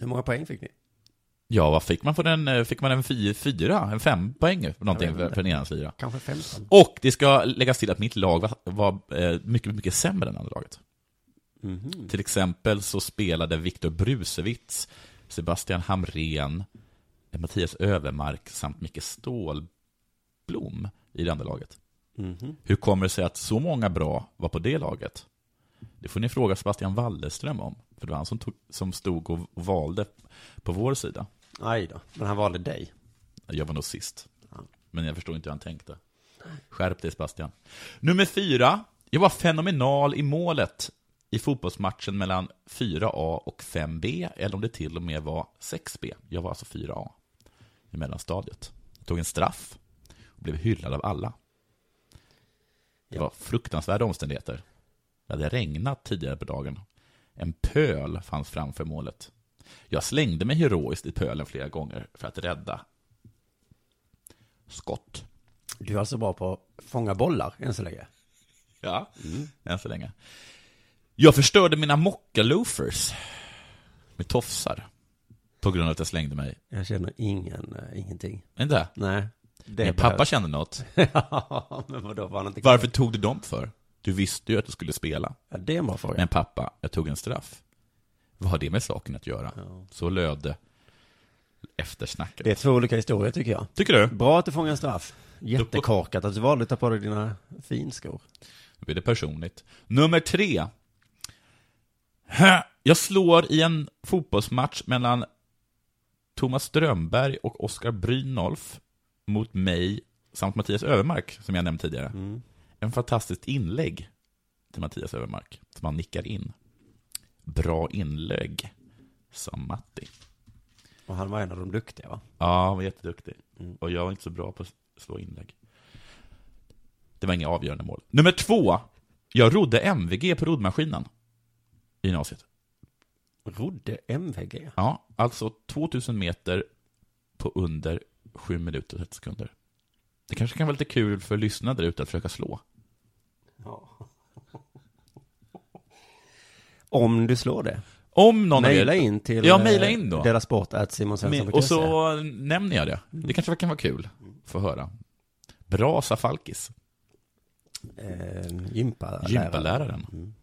Hur många poäng fick ni? Ja, vad fick man för den? Eh, Fick man en fy- fyra? En fem poäng? Någonting för, en enhandslyra. Kanske 15? Och det ska läggas till att mitt lag var, var eh, mycket, mycket sämre än andra laget. Mhm. Till exempel så spelade Viktor Brusewitz, Sebastian Hamrén, Mattias Övermark samt Micke Stålblom i det andra laget. Mhm. Hur kommer det sig att så många bra var på det laget? Det får ni fråga Sebastian Wallerström om, för det var han som, tog, som stod och valde på vår sida. Aj då, men han valde dig. Jag var nog sist. Ja. Men jag förstår inte hur han tänkte. Skärp dig Sebastian. Nummer fyra. Jag var fenomenal i målet i fotbollsmatchen mellan 4A och 5B, eller om det till och med var 6B. Jag var alltså 4A i mellanstadiet. Jag tog en straff blev hyllad av alla. Det Ja. var fruktansvärda omständigheter. Det hade regnat tidigare på dagen. En pöl fanns framför målet. Jag slängde mig heroiskt i pölen flera gånger för att rädda skott. Du är alltså bra på att fånga bollar än så länge. Ja, än så länge. Jag förstörde mina mockaloafers med tofsar på grund av att jag slängde mig. Jag känner ingen, äh, ingenting. Inte? Nej. Min pappa kände något. ja, men vadå, var han inte Varför tog du dem för? Du visste ju att du skulle spela. Ja, det är en bra fråga. Men pappa, jag tog en straff. Vad har det med saken att göra? Så löd eftersnacket. Det är två olika historier tycker jag. Tycker du? Bra att du fångar en straff. Jättekorkat att du valde att ta på dig dina finskor. Nu blir det personligt. Nummer tre. Jag slår i en fotbollsmatch mellan Thomas Strömberg och Oskar Brynolf mot mig samt Mattias Övermark, som jag nämnt tidigare. Mm. En fantastiskt inlägg till Mattias Övermark, som han nickar in. Bra inlägg, sa Matti. Och han var en av de duktiga va? Ja, han var jätteduktig. Mm. Och jag var inte så bra på att slå inlägg. Det var inga avgörande mål. Nummer två. Jag rodde MVG på roddmaskinen i gymnasiet. Rodde MVG? Ja, alltså 2000 meter på under 7 minuter och 30 sekunder. Det kanske kan vara lite kul för lyssnare där ute att försöka slå. Ja. Om du slår det. Om någon Maila av er... in till Ja, mejla in då. delasport.simonsvensson.se Men- Och så nämner jag det. Det kanske kan vara kul att få höra. Bra Safalkis. eh, gympaläraren. Gympaläraren. Mm.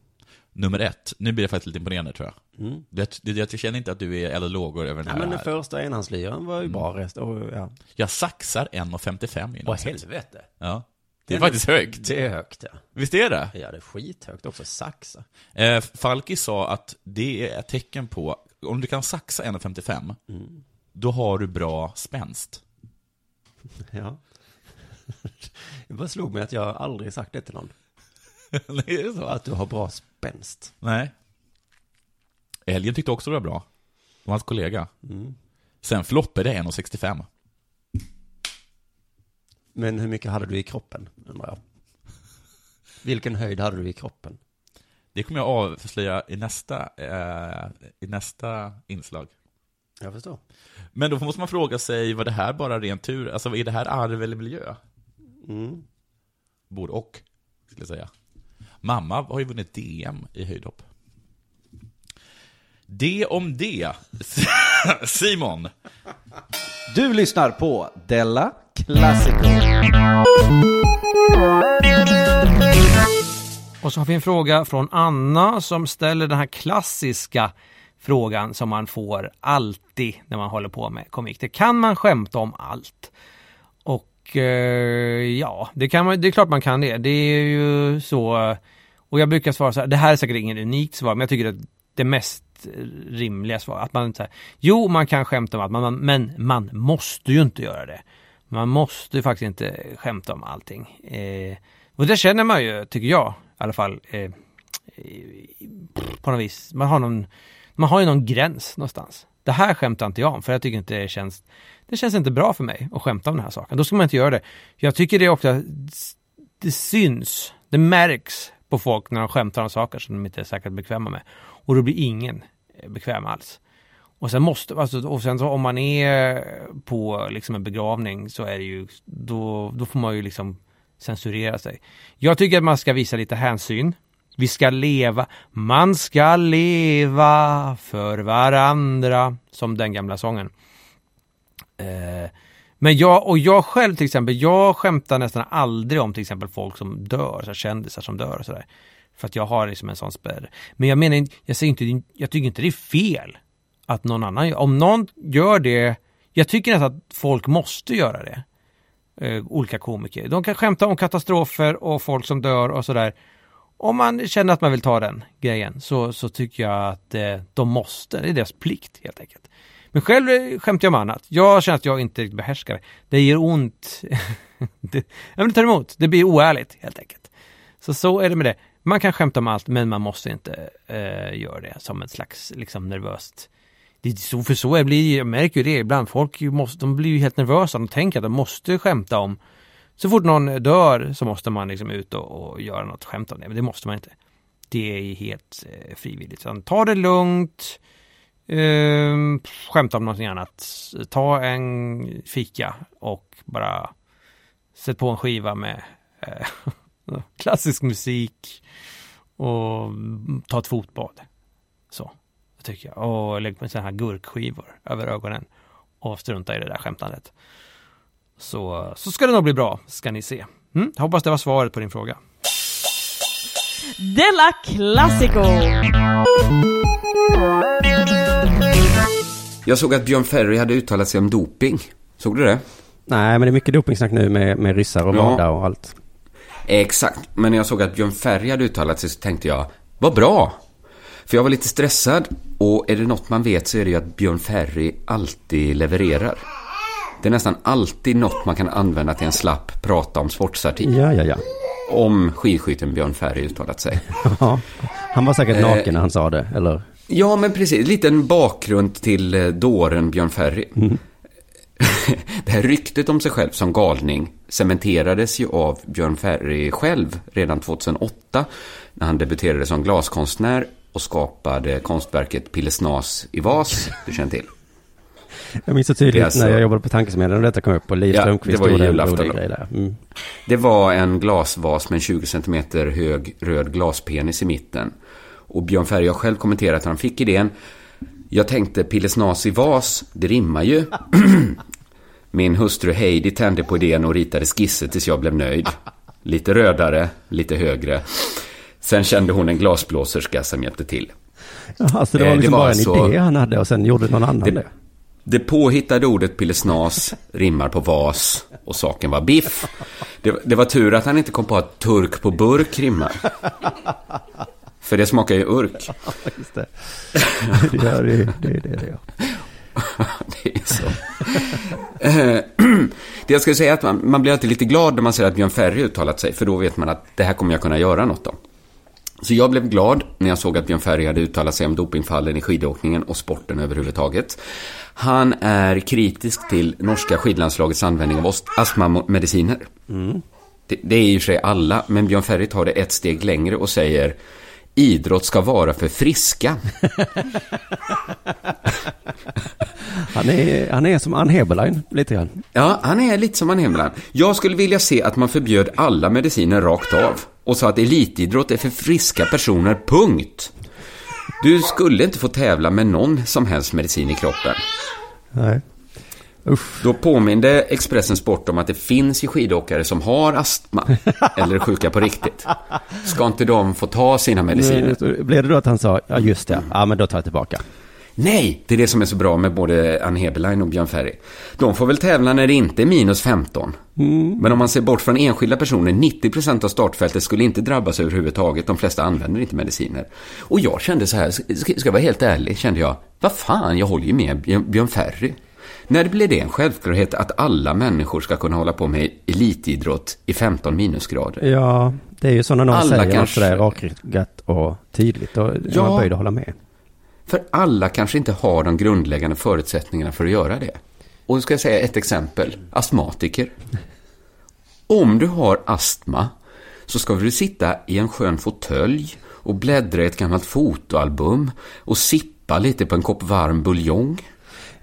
Nummer ett. Nu blir det faktiskt lite imponerande tror jag. Mm. Det, det, jag känner inte att du är och lågor över den Ja, här. men den första enhandslyran var ju bra rest. Och, ja. Jag saxar 1,55 i Åh helvete. Ja. Det är Den- faktiskt högt. Det är högt ja. Visst är det? Ja, det är skithögt också. Saxa. Eh, Falki sa att det är ett tecken på, om du kan saxa 1,55, Mm. då har du bra spänst. Ja. Det bara slog mig att jag aldrig sagt det till någon. Nej, är det så? Att du har bra spänst. Nej. Älgen tyckte också det var bra. Det var hans kollega. Mm. Sen floppade 1,65. Men hur mycket hade du i kroppen, undrar jag? Vilken höjd hade du i kroppen? Det kommer jag avslöja i nästa, eh, i nästa inslag. Jag förstår. Men då måste man fråga sig, var det här bara ren tur? Alltså, är det här arv eller miljö? Mm. Både och, skulle jag säga. Mamma har ju vunnit DM i höjdhopp. Det om det. Simon. Du lyssnar på Della Classico. Och så har vi en fråga från Anna som ställer den här klassiska frågan som man får alltid när man håller på med komik. Det kan man skämta om allt? Och eh, ja, det, kan man, det är klart man kan det. Det är ju så. Och jag brukar svara så här, det här är säkert inget unikt svar, men jag tycker att det mest rimliga svar, att man säger, jo man kan skämta om allt, man, men man måste ju inte göra det. Man måste ju faktiskt inte skämta om allting. Eh, och det känner man ju, tycker jag, i alla fall, eh, på något vis. Man har någon, man har ju någon gräns någonstans. Det här skämtar inte jag om, för jag tycker inte det känns, det känns inte bra för mig att skämta om den här saken. Då ska man inte göra det. Jag tycker det också, det syns, det märks på folk när de skämtar om saker som de inte är säkert bekväma med. Och då blir ingen eh, bekväm alls. Och sen måste, alltså, och sen så om man är på liksom en begravning så är det ju, då, då får man ju liksom censurera sig. Jag tycker att man ska visa lite hänsyn. Vi ska leva, man ska leva för varandra, som den gamla sången. Eh, men jag, och jag själv till exempel, jag skämtar nästan aldrig om till exempel folk som dör, så här kändisar som dör och sådär. För att jag har liksom en sån spärr. Men jag menar, jag säger inte, jag tycker inte det är fel att någon annan gör. Om någon gör det, jag tycker nästan att folk måste göra det. Eh, olika komiker. De kan skämta om katastrofer och folk som dör och sådär. Om man känner att man vill ta den grejen så, så tycker jag att eh, de måste. Det är deras plikt helt enkelt. Men själv skämtar jag om annat. Jag känner att jag inte riktigt behärskar det. Det ger ont. det, jag vill ta emot. Det blir oärligt helt enkelt. Så så är det med det. Man kan skämta om allt men man måste inte eh, göra det som ett slags liksom nervöst det är så, för så jag, det, jag märker ju det ibland, folk måste, de blir ju helt nervösa, de tänker att de måste skämta om så fort någon dör så måste man liksom ut och, och göra något skämt om det, men det måste man inte. Det är helt eh, frivilligt. Så ta det lugnt, eh, skämta om någonting annat. Ta en fika och bara sätt på en skiva med eh, klassisk musik och ta ett fotbad. Så tycker jag. Och lägg på sådana här gurkskivor över ögonen. Och strunta i det där skämtandet. Så, så ska det nog bli bra, ska ni se. Mm, hoppas det var svaret på din fråga. Della Classico! Jag såg att Björn Ferry hade uttalat sig om doping. Såg du det? Nej, men det är mycket dopingsnack nu med, med ryssar och Ja. WADA och allt. Exakt, men när jag såg att Björn Ferry hade uttalat sig så tänkte jag, vad bra! För jag var lite stressad och är det något man vet så är det ju att Björn Ferry alltid levererar. Det är nästan alltid något man kan använda till en slapp prata om sportsartikel. Ja, ja, ja. Om skidskytten Björn Ferry uttalat sig. Ja, Han var säkert Eh. naken när han sa det, eller? Ja, men precis. Lite en bakgrund till eh, dåren Björn Ferry. det här ryktet om sig själv som galning cementerades ju av Björn Ferry själv redan 2008 när han debuterade som glaskonstnär och skapade konstverket Pillesnas i vas, du känner till. Jag minns så tydligt alltså- när jag jobbade på Tankesmedjan och detta kom upp och Liv Ja, Strömquist det var julafton. Mm. Det var en glasvas med en 20 cm hög röd glaspenis i mitten. Och Björn Ferry har själv kommenterat att han fick idén. Jag tänkte Pillesnas i vas, det rimmar ju. Min hustru Heidi tände på idén och ritade skisser tills jag blev nöjd. Lite rödare, lite högre. Sen kände hon en glasblåserska som hjälpte till. Jaha, så det Eh, var det liksom var bara en alltså- idé han hade och sen gjorde någon annan det. Det, det påhittade ordet pillesnas rimmar på vas och saken var biff. Det, det var tur att han inte kom på att turk på burk rimmar. För det smakar ju urk. Just det. det gör det, det, det, det gör. det är så. Eh, det jag skulle säga är att man, man blir alltid lite glad när man ser att Björn Ferry uttalat sig. För då vet man att det här kommer jag kunna göra något om. Så jag blev glad när jag såg att Björn Ferry hade uttalat sig om dopingfallen i skidåkningen och sporten överhuvudtaget. Han är kritisk till norska skidlandslagets användning av astmamediciner. Det, det är ju sig alla, men Björn Ferry tar det ett steg längre och säger Idrott ska vara för friska. Han är, han är som Ann Heberlein, lite grann. Ja, han är lite som han Hemland. Jag skulle vilja se att man förbjöd alla mediciner rakt av och sa att elitidrott är för friska personer, punkt. Du skulle inte få tävla med någon som helst medicin i kroppen. Nej. Usch. Då påminde Expressen Sport om att det finns ju skidåkare som har astma eller är sjuka på riktigt. Ska inte de få ta sina mediciner? Blev det då att han sa, ja just det, ja men då tar jag tillbaka. Nej, det är det som är så bra med både Ann Heberlein och Björn Ferry. De får väl tävla när det inte är minus 15. Men om man ser bort från enskilda personer, 90% av startfältet skulle inte drabbas överhuvudtaget. De flesta använder inte mediciner. Och jag kände så här, ska jag vara helt ärlig, kände jag, vad fan, jag håller ju med Björn Ferry. När blir det en självklarhet att alla människor ska kunna hålla på med elitidrott i 15 minusgrader? Ja, det är ju så när någon Alla säger kanske- sådär rakryggat och tydligt. Och ja. Man böjd hålla med. För alla kanske inte har de grundläggande förutsättningarna för att göra det. Och då ska jag säga ett exempel. Astmatiker. Om du har astma så ska du sitta i en skön fåtölj och bläddra i ett gammalt fotoalbum och sippa lite på en kopp varm buljong.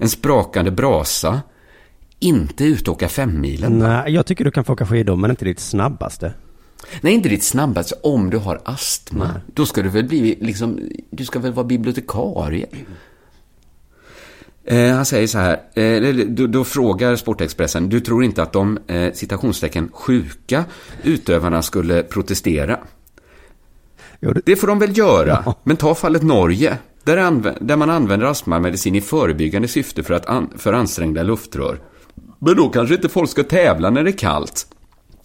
En sprakande brasa. Inte ut och åka femmilen. Nej, jag tycker du kan få åka skidor, men inte ditt snabbaste. Nej, inte ditt snabbaste. Om du har astma, då ska du väl bli liksom, du ska väl vara bibliotekarie. Eh, han säger så här, eh, då, då frågar Sportexpressen, du tror inte att de, eh, citationstecken, sjuka utövarna skulle protestera? Jo, det- Det får de väl göra, men ta fallet Norge, där, anv- där man använder astmamedicin i förebyggande syfte för, att an- för ansträngda luftrör. Men då kanske inte folk ska tävla när det är kallt.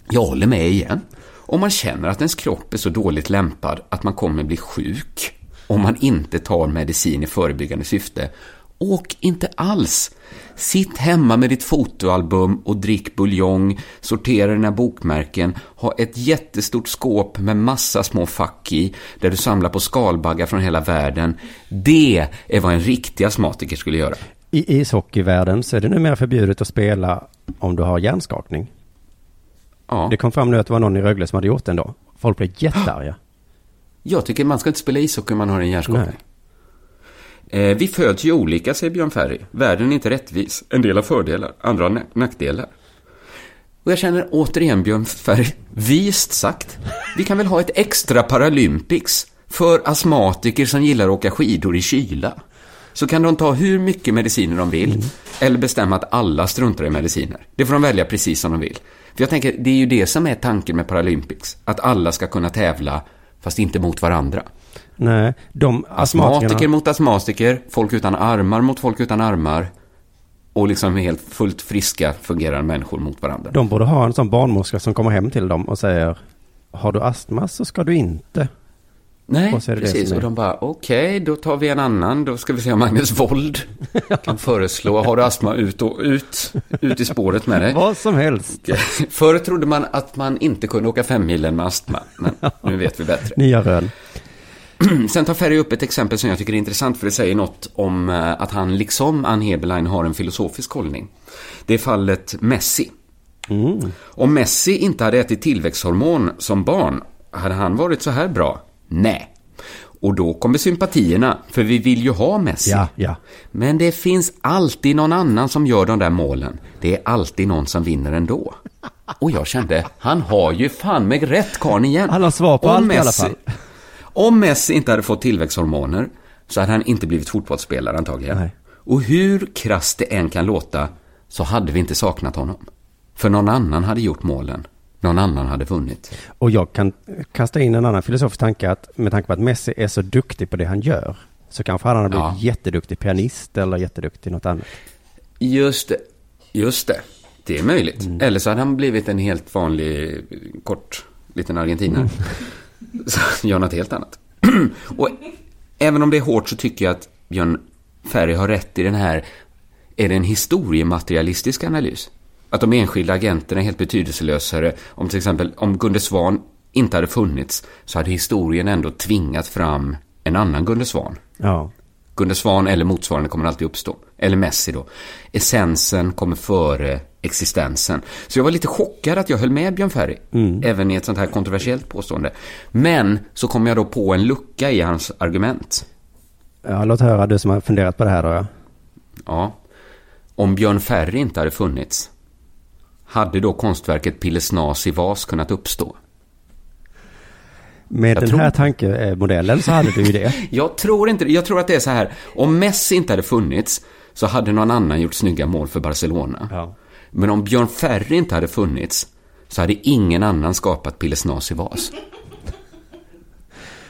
Jag håller med igen. Om man känner att ens kropp är så dåligt lämpad att man kommer bli sjuk om man inte tar medicin i förebyggande syfte, åk inte alls. Sitt hemma med ditt fotoalbum och drick buljong, sortera dina bokmärken, ha ett jättestort skåp med massa små fack i, där du samlar på skalbaggar från hela världen. Det är vad en riktig astmatiker skulle göra. I ishockeyvärlden så är det numera förbjudet att spela om du har hjärnskakning. Ja. Det kom fram nu att det var någon i Rögle som hade gjort den då. Folk blev jättearga. Jag tycker man ska inte spela ishockey om man har en hjärnskakning. Eh, vi föds ju olika, säger Björn Ferry. Världen är inte rättvis. En del har fördelar, andra har nackdelar. Och jag känner återigen Björn Ferry, vist sagt. Vi kan väl ha ett extra Paralympics för astmatiker som gillar att åka skidor i kyla. Så kan de ta hur mycket mediciner de vill, eller bestämma att alla struntar i mediciner. Det får de välja precis som de vill. För jag tänker, det är ju det som är tanken med Paralympics. Att alla ska kunna tävla, fast inte mot varandra. Nej, de Astmatiker mot astmatiker, folk utan armar mot folk utan armar. Och liksom helt fullt friska fungerande människor mot varandra. De borde ha en sån barnmorska som kommer hem till dem och säger Har du astma så ska du inte. Nej, Och precis. Och de bara, okej, då tar vi en annan. Då ska vi se om Magnus Wold kan föreslå, har du astma, ut och ut, ut i spåret med dig. Vad som helst. Förr trodde man att man inte kunde åka femmilen med astma, men nu vet vi bättre. Nya rön. Sen tar Ferry upp ett exempel som jag tycker är intressant för det säger något om eh, att han liksom Ann Heberlein har en filosofisk hållning. Det är fallet Messi. Om Messi inte hade ätit tillväxthormon som barn, hade han varit så här bra? Nej. Och då kommer sympatierna, för vi vill ju ha Messi. Ja, ja. Men det finns alltid någon annan som gör de där målen. Det är alltid någon som vinner ändå. Och jag kände, han har ju fan med rätt karln igen. Han har svar på Om allt i alla Messi- fall. Om Messi inte hade fått tillväxthormoner så hade han inte blivit fotbollsspelare antagligen. Nej. Och hur krasst det än kan låta så hade vi inte saknat honom. För någon annan hade gjort målen. Någon annan hade vunnit. Och jag kan kasta in en annan filosofisk tanke att med tanke på att Messi är så duktig på det han gör så kanske han hade blivit Ja. jätteduktig pianist eller jätteduktig något annat. Just det. Just det. Det är möjligt. Mm. Eller så hade han blivit en helt vanlig, kort, liten argentinare. Mm. Så gör något helt annat. Och även om det är hårt så tycker jag att Björn Ferry har rätt i den här, är det en historiematerialistisk analys? Att de enskilda agenterna är helt betydelselösare. Om till exempel, om Gunde Svan inte hade funnits så hade historien ändå tvingat fram en annan Gunde Svan. Ja. Gunde Svan eller motsvarande kommer alltid uppstå. Eller Messi då. Essensen kommer före existensen. Så jag var lite chockad att jag höll med Björn Ferry. Även i ett sånt här kontroversiellt påstående. Men så kom jag då på en lucka i hans argument. ja, låt höra du som har funderat på det här då. Ja. Ja. Om Björn Ferry inte hade funnits, hade då konstverket Pillesnas i vas kunnat uppstå? Med Jag den tror- här tankemodellen så hade du ju det. Jag tror inte. Jag tror att det är så här. Om Messi inte hade funnits så hade någon annan gjort snygga mål för Barcelona. Ja. Men om Björn Ferry inte hade funnits så hade ingen annan skapat Pillesnas i vas.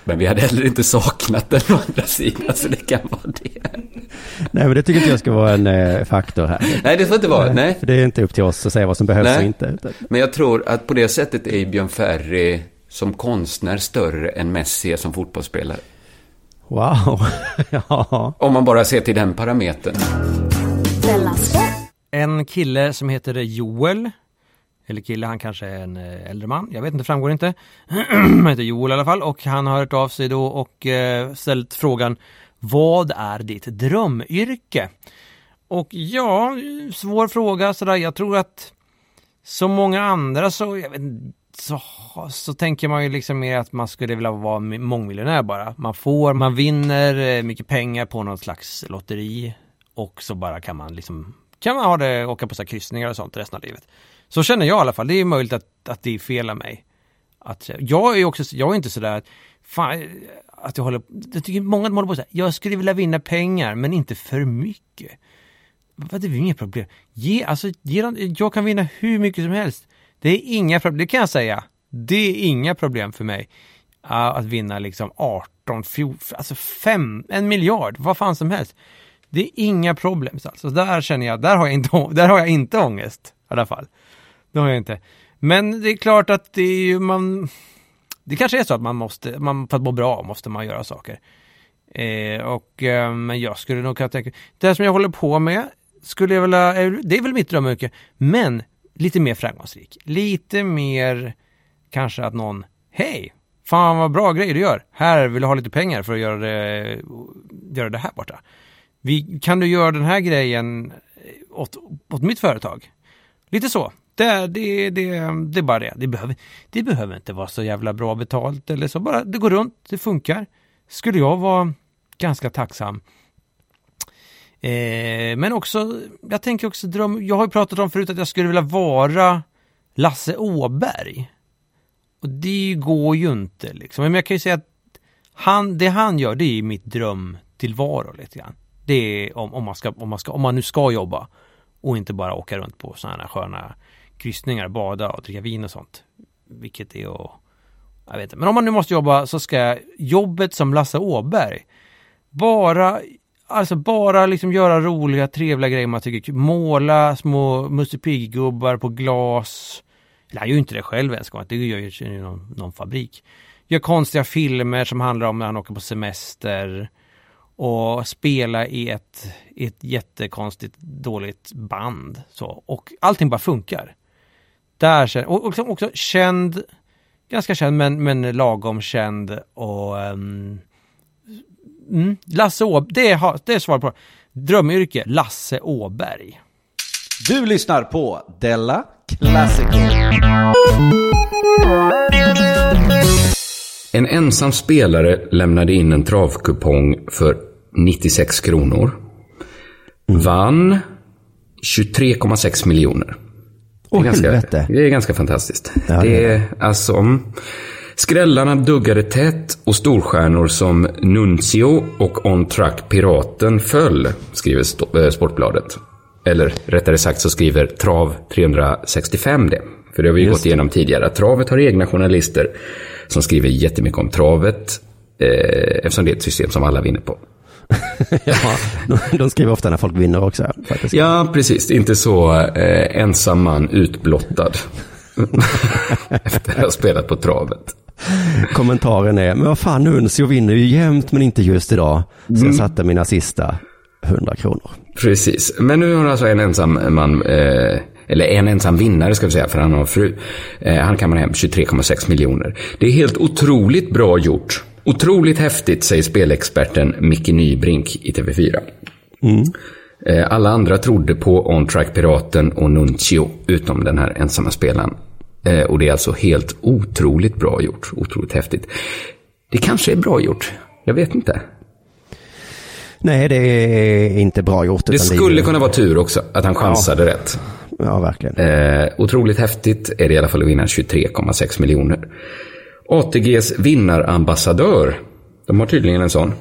Men vi hade heller inte saknat den å andra sidan, så det kan vara det. Nej, men det tycker inte jag ska vara en eh, faktor här. Nej, det får inte vara. Nej. För det är inte upp till oss att säga vad som behövs Nej. och inte. Men jag tror att på det sättet är Björn Ferry som konstnär större än Messi är som fotbollsspelare. wow. ja. Om man bara ser till den parametern. En kille som heter Joel. Eller kille, han kanske är en eh, äldre man. Jag vet inte, framgår inte. han heter Joel i alla fall och han har hört av sig då och eh, ställt frågan Vad är ditt drömyrke? Och ja, svår fråga sådär. Jag tror att som många andra så, jag vet, så, så tänker man ju liksom mer att man skulle vilja vara mångmiljonär bara. Man får, man vinner eh, mycket pengar på något slags lotteri och så bara kan man liksom kan man ha det, åka på så här kryssningar och sånt resten av livet. Så känner jag i alla fall. Det är möjligt att, att det är fel av mig. Att, jag är också, jag är inte sådär, fan, att jag håller, jag tycker många håller på såhär jag skulle vilja vinna pengar men inte för mycket. Vad det är inget problem. Ge, alltså, ge, jag kan vinna hur mycket som helst. Det är inga problem, det kan jag säga. Det är inga problem för mig uh, att vinna liksom 18, 14, alltså 5, en miljard, vad fan som helst. Det är inga problem alltså. Där känner jag, där har jag inte, där har jag inte ångest i alla fall. Det har jag inte. Men det är klart att det är ju man, det kanske är så att man måste, man, för att må bra måste man göra saker. Eh, och, eh, men jag skulle nog kunna tänka, det som jag håller på med skulle jag vilja, det är väl mitt drömyrke, men lite mer framgångsrik. Lite mer kanske att någon, hej, fan vad bra grejer du gör. Här vill du ha lite pengar för att göra det, göra det här borta. Vi, kan du göra den här grejen eh, åt, åt mitt företag? Lite så. Det, det, det, det är bara det. Det behöver, det behöver inte vara så jävla bra betalt eller så. Bara det går runt, det funkar. Skulle jag vara ganska tacksam. Eh, men också, jag tänker också dröm. Jag har ju pratat om förut att jag skulle vilja vara Lasse Åberg. Och det går ju inte liksom. Men jag kan ju säga att han, det han gör, det är mitt drömtillvaro lite grann. Det är om, om, man ska, om, man ska, om man nu ska jobba och inte bara åka runt på sådana här sköna kryssningar, bada och dricka vin och sånt. Vilket är att, jag vet inte. Men om man nu måste jobba så ska jobbet som Lasse Åberg bara, alltså bara liksom göra roliga, trevliga grejer man tycker Måla små Musse Pigg-gubbar på glas. Eller han gör ju inte det själv ens, det gör ju någon, någon fabrik. Gör konstiga filmer som handlar om när han åker på semester och spela i ett, ett jättekonstigt dåligt band. Så. Och allting bara funkar. Där, och också, också känd, ganska känd men, men lagom känd och um, mm, Lasse Åberg, det är, det är svar på drömyrke, Lasse Åberg. Du lyssnar på Della Classico. En ensam spelare lämnade in en travkupong för 96 kronor. Vann 23,6 miljoner. Det, är ganska, det är ganska fantastiskt. Ja, det det är alltså... Skrällarna duggade tätt och storstjärnor som Nuncio och On Track Piraten föll, skriver eh, Sportbladet. Eller rättare sagt så skriver Trav 365 det. För det har vi ju gått igenom tidigare. Travet har egna journalister som skriver jättemycket om travet. Eh, eftersom det är ett system som alla vinner på. ja, de, de skriver ofta när folk vinner också. Faktiskt. Ja, precis. Inte så eh, ensam man utblottad. Efter att ha spelat på travet. Kommentaren är, men vad fan Nuncio vinner ju jämt men inte just idag. Så Mm. jag satte mina sista 100 kronor. Precis. Men nu har alltså en ensam man, eh, eller en ensam vinnare ska vi säga, för han har fru. Eh, han kammar hem 23,6 miljoner. Det är helt otroligt bra gjort. Otroligt häftigt, säger spelexperten Micke Nybrink i TV4. Eh, alla andra trodde på On Track Piraten och Nuncio, utom den här ensamma spelaren. Eh, och det är alltså helt otroligt bra gjort. Otroligt häftigt. Det kanske är bra gjort. Jag vet inte. Nej, det är inte bra gjort. Det skulle är, kunna vara tur också, att han chansade rätt. Ja, verkligen. Eh, otroligt häftigt är det i alla fall att vinna 23,6 miljoner. ATGs vinnarambassadör. De har tydligen en sån.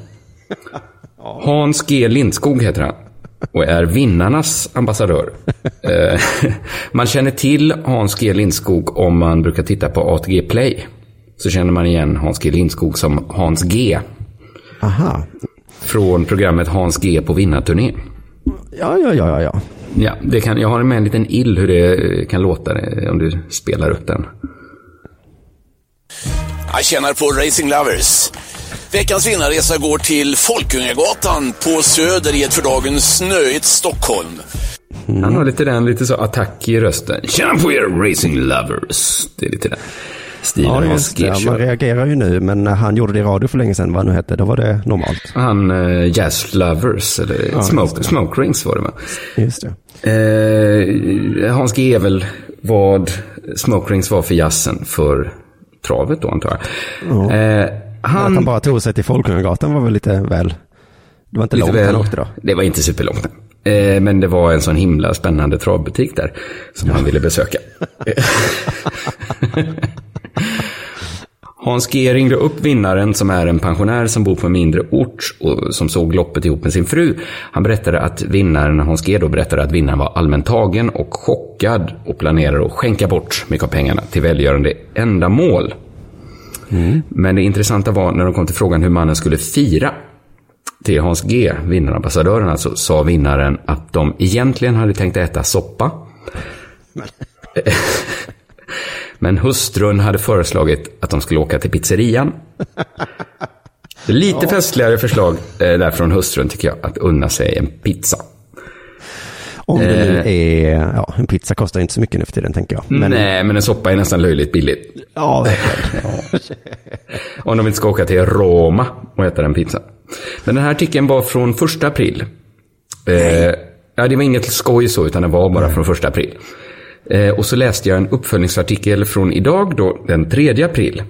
Hans G Lindskog heter han. Och är vinnarnas ambassadör. Eh, man känner till Hans G Lindskog om man brukar titta på ATG Play. Så känner man igen Hans G Lindskog som Hans G. Aha. Från programmet Hans G på vinnarturné. Ja, ja, ja, ja, ja. Ja, det kan, jag har med en liten ill hur det kan låta eh, om du spelar upp den. Jag känner på Racing Lovers. Veckans vinnarresa går till Folkungagatan på Söder i ett för dagen snöigt Stockholm. Han har lite den, lite så attack i rösten. Tjena på er racing lovers. Det är lite den stilen Ja, just det. Man reagerar ju nu, men han gjorde det i radio för länge sedan, vad han nu hette, då var det normalt. Han uh, Jazz Lovers, eller Ja, smoke, smoke Rings var det va? Just det. Eh, Hans G är väl vad Smoke Rings var för jazzen för travet då antar jag. Ja. Eh, Att han, han bara tog sig till Folkungagatan var väl lite väl... Det var inte lite långt väl- han åkte då. Det var inte superlångt. Eh, men det var en sån himla spännande travbutik där som han ville besöka. Hans G ringde upp vinnaren som är en pensionär som bor på en mindre ort och som såg loppet ihop med sin fru. Han berättade att vinnaren, Hans G då berättade att vinnaren var allmänt tagen och chockad och planerade att skänka bort mycket av pengarna till välgörande ändamål. Men det intressanta var när de kom till frågan hur mannen skulle fira till Hans G, vinnarambassadören alltså, sa vinnaren att de egentligen hade tänkt äta soppa. Men hustrun hade föreslagit att de skulle åka till pizzerian. Lite festligare förslag eh, där från hustrun tycker jag, att unna sig en pizza. Om det nu Eh. är, ja, en pizza kostar inte så mycket nu för tiden tänker jag. Men, Nej, men en soppa är nästan löjligt billigt. Ja, verkligen. Om de inte ska åka till Roma och äta den pizzan. Men den här artikeln var från första april. Eh, ja, det var inget skoj så, utan det var bara från första april. Eh, och så läste jag en uppföljningsartikel från idag, då, den 3 april.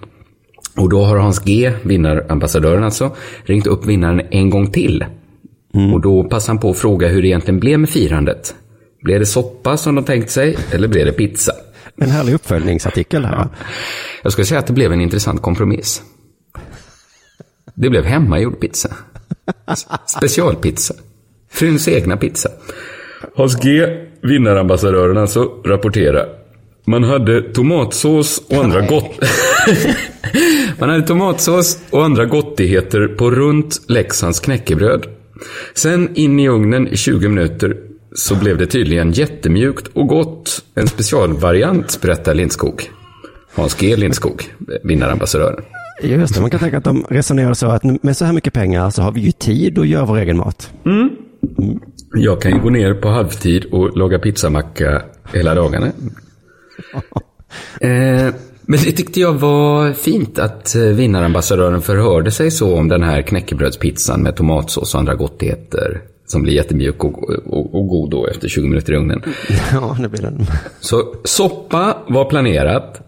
Och då har Hans G, vinnarambassadören alltså, ringt upp vinnaren en gång till. Och då passade han på att fråga hur det egentligen blev med firandet. Blev det soppa som de tänkt sig, eller blev det pizza? En härlig uppföljningsartikel här. Jag skulle säga att det blev en intressant kompromiss. Det blev hemmagjord pizza. Specialpizza. Fruns egna pizza. Hans G, vinnarambassadören alltså, rapporterar. Man hade tomatsås och andra gott... Man hade tomatsås och andra gottigheter på runt Leksands knäckebröd. Sen in i ugnen i 20 minuter så blev det tydligen jättemjukt och gott. En specialvariant, berättar Lindskog. Hans G Lindskog, vinnarambassadören. Just det, man kan tänka att de resonerar så att med så här mycket pengar så har vi ju tid att göra vår egen mat. Jag kan ju gå ner på halvtid och laga pizzamacka hela dagarna. Eh, men det tyckte jag var fint att eh, vinnarambassadören förhörde sig så om den här knäckebrödspizzan med tomatsås och andra gottigheter. Som blir jättemjuk och, och, och god då efter 20 minuter i ugnen. Ja, det blir den. Så soppa var planerat.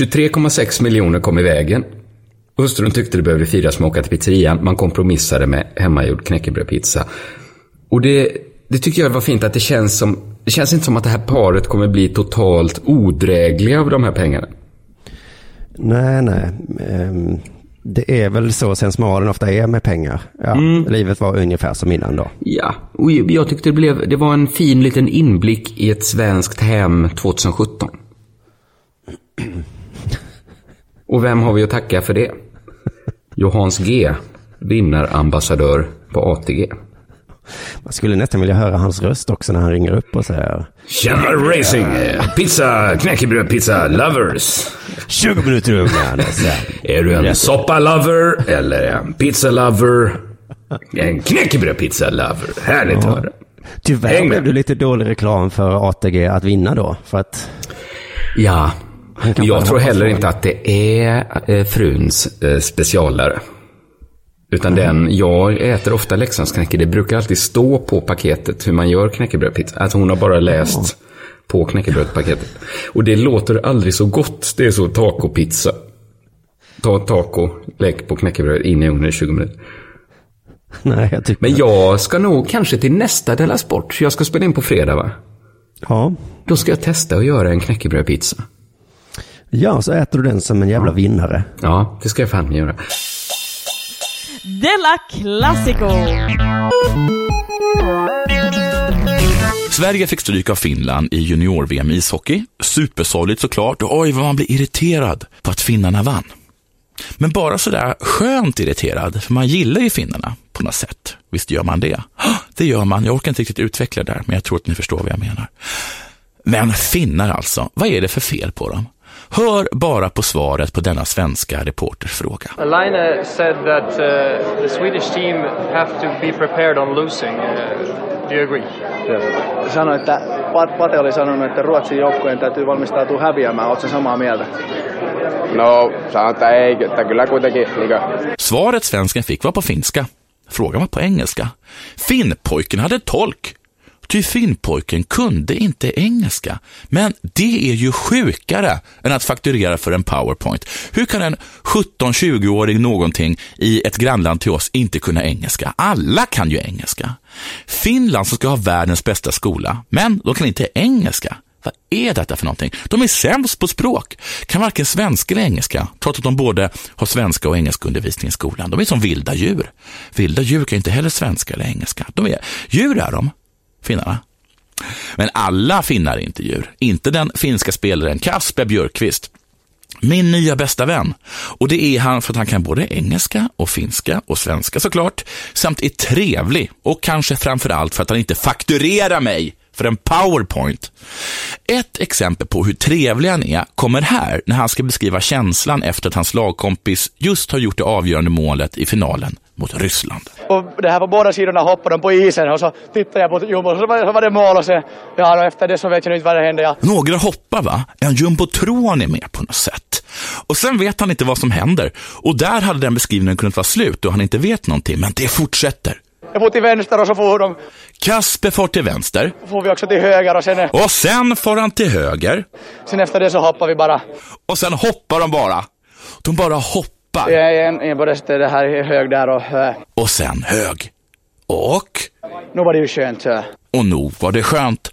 23,6 miljoner kom i vägen. Hustrun tyckte det behövde firas med att åka till pizzerian. Man kompromissade med hemmagjord knäckebrödpizza. Och det, det tycker jag var fint att det känns som... Det känns inte som att det här paret kommer bli totalt odrägliga av de här pengarna. Nej, nej. Ehm, Det är väl så sensmoralen ofta är med pengar. Ja, Livet var ungefär som innan då. Ja, och jag tyckte det, blev, det var en fin liten inblick i ett svenskt hem 2017. Och vem har vi att tacka för det? Johans G, vinnarambassadör på ATG. Man skulle nästan vilja höra hans röst också när han ringer upp och säger Tjena racing! Pizza, knäckebröd, pizza lovers. 20 minuter ugnen. Är du en soppa-lover eller en pizza-lover? En knäckebröd-pizza-lover. Härligt att höra. Tyvärr Häng blev det lite dålig reklam för ATG att vinna då. För att Ja, jag tror heller inte att det är eh, fruns eh, specialare. Utan den, jag äter ofta Leksandsknäcke. Det brukar alltid stå på paketet hur man gör knäckebrödpizza. Att hon har bara läst på knäckebrödpaketet. Och det låter aldrig så gott. Det är så tacopizza. Ta taco, lägg på knäckebröd, in i ugnen i 20 minuter. Nej, jag tycker Men jag ska nog kanske till nästa Della Sport. Jag ska spela in på fredag va? Ja. Då ska jag testa att göra en knäckebrödpizza. Ja, så äter du den som en jävla vinnare. Ja, det ska jag fan göra. Della Classico! Sverige fick stryk av Finland i junior-VM i ishockey. Supersorgligt såklart och oj vad man blir irriterad på att finnarna vann. Men bara sådär skönt irriterad, för man gillar ju finnarna på något sätt. Visst gör man det? Det gör man. Jag orkar inte riktigt utveckla det där, men jag tror att ni förstår vad jag menar. Men finnar alltså, vad är det för fel på dem? Hör bara på svaret på denna svenska reporters fråga. Aline said that uh, the Swedish team have to be prepared on losing. Uh, Do you agree? Sanoin, että Pat- Pate oli sanonut, että Ruotsin joukkueen täytyy valmistautua häviämään. Oletko samaa mieltä? No, sanon, että ei, että kyllä kuitenkin niin Svaret svensken fick var på finska. Frågan var på engelska. Finnpojken hade tolk. Ty finnpojken kunde inte engelska. Men det är ju sjukare än att fakturera för en powerpoint. Hur kan en 17-20-åring någonting i ett grannland till oss inte kunna engelska? Alla kan ju engelska. Finland som ska ha världens bästa skola, men de kan inte engelska. Vad är detta för någonting? De är sämst på språk, kan varken svenska eller engelska, trots att de både har svenska och engelska undervisning i skolan. De är som vilda djur. Vilda djur kan inte heller svenska eller engelska. De är djur är de, finnarna. Men alla finnar är inte djur. Inte den finska spelaren Kasper Björkqvist. Min nya bästa vän. Och det är han för att han kan både engelska och finska och svenska såklart, samt är trevlig och kanske framförallt för att han inte fakturerar mig för en powerpoint. Ett exempel på hur trevlig han är kommer här när han ska beskriva känslan efter att hans lagkompis just har gjort det avgörande målet i finalen mot Ryssland. Och det här på båda sidorna hoppade de på isen och så tittade jag på Jumbo och så var, så var det mål och sen, ja och efter det så vet jag inte vad det hände. Ja. Några hoppar va? En jumbotron är med på något sätt. Och sen vet han inte vad som händer. Och där hade den beskrivningen kunnat vara slut och han inte vet någonting, men det fortsätter. Jag får till vänster och så får de, Kasper får till vänster. får vi också till höger och sen, Och sen får han till höger. sen efter det så hoppar vi bara. Och sen hoppar de bara. De bara hoppar. Jag är en, en både det här är hög där och Och sen hög. Och? nu var det ju skönt. Och nog var det skönt.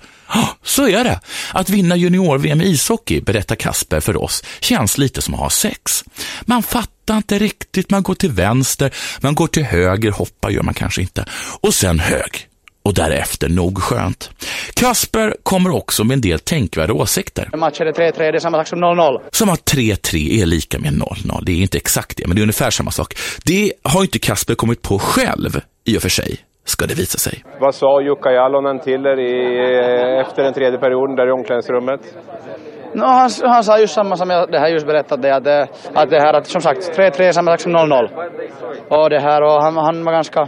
Så är det. Att vinna junior-VM i ishockey, berättar Kasper för oss, känns lite som att ha sex. Man fattar inte riktigt, man går till vänster, man går till höger, hoppar gör man kanske inte. Och sen hög. Och därefter nog skönt. Kasper kommer också med en del tänkvärda åsikter. Matchen är 3-3, det är samma sak som 0-0. Som att 3-3 är lika med 0-0. Det är inte exakt det, men det är ungefär samma sak. Det har inte Kasper kommit på själv, i och för sig, ska det visa sig. Vad sa Jukka Jalonen till er i, efter den tredje perioden där i omklädningsrummet? No, han, han sa just samma som jag det här just berättat det, att, det- att det här att som sagt 3-3 är samma sak som 0-0. Och det här och han, han var ganska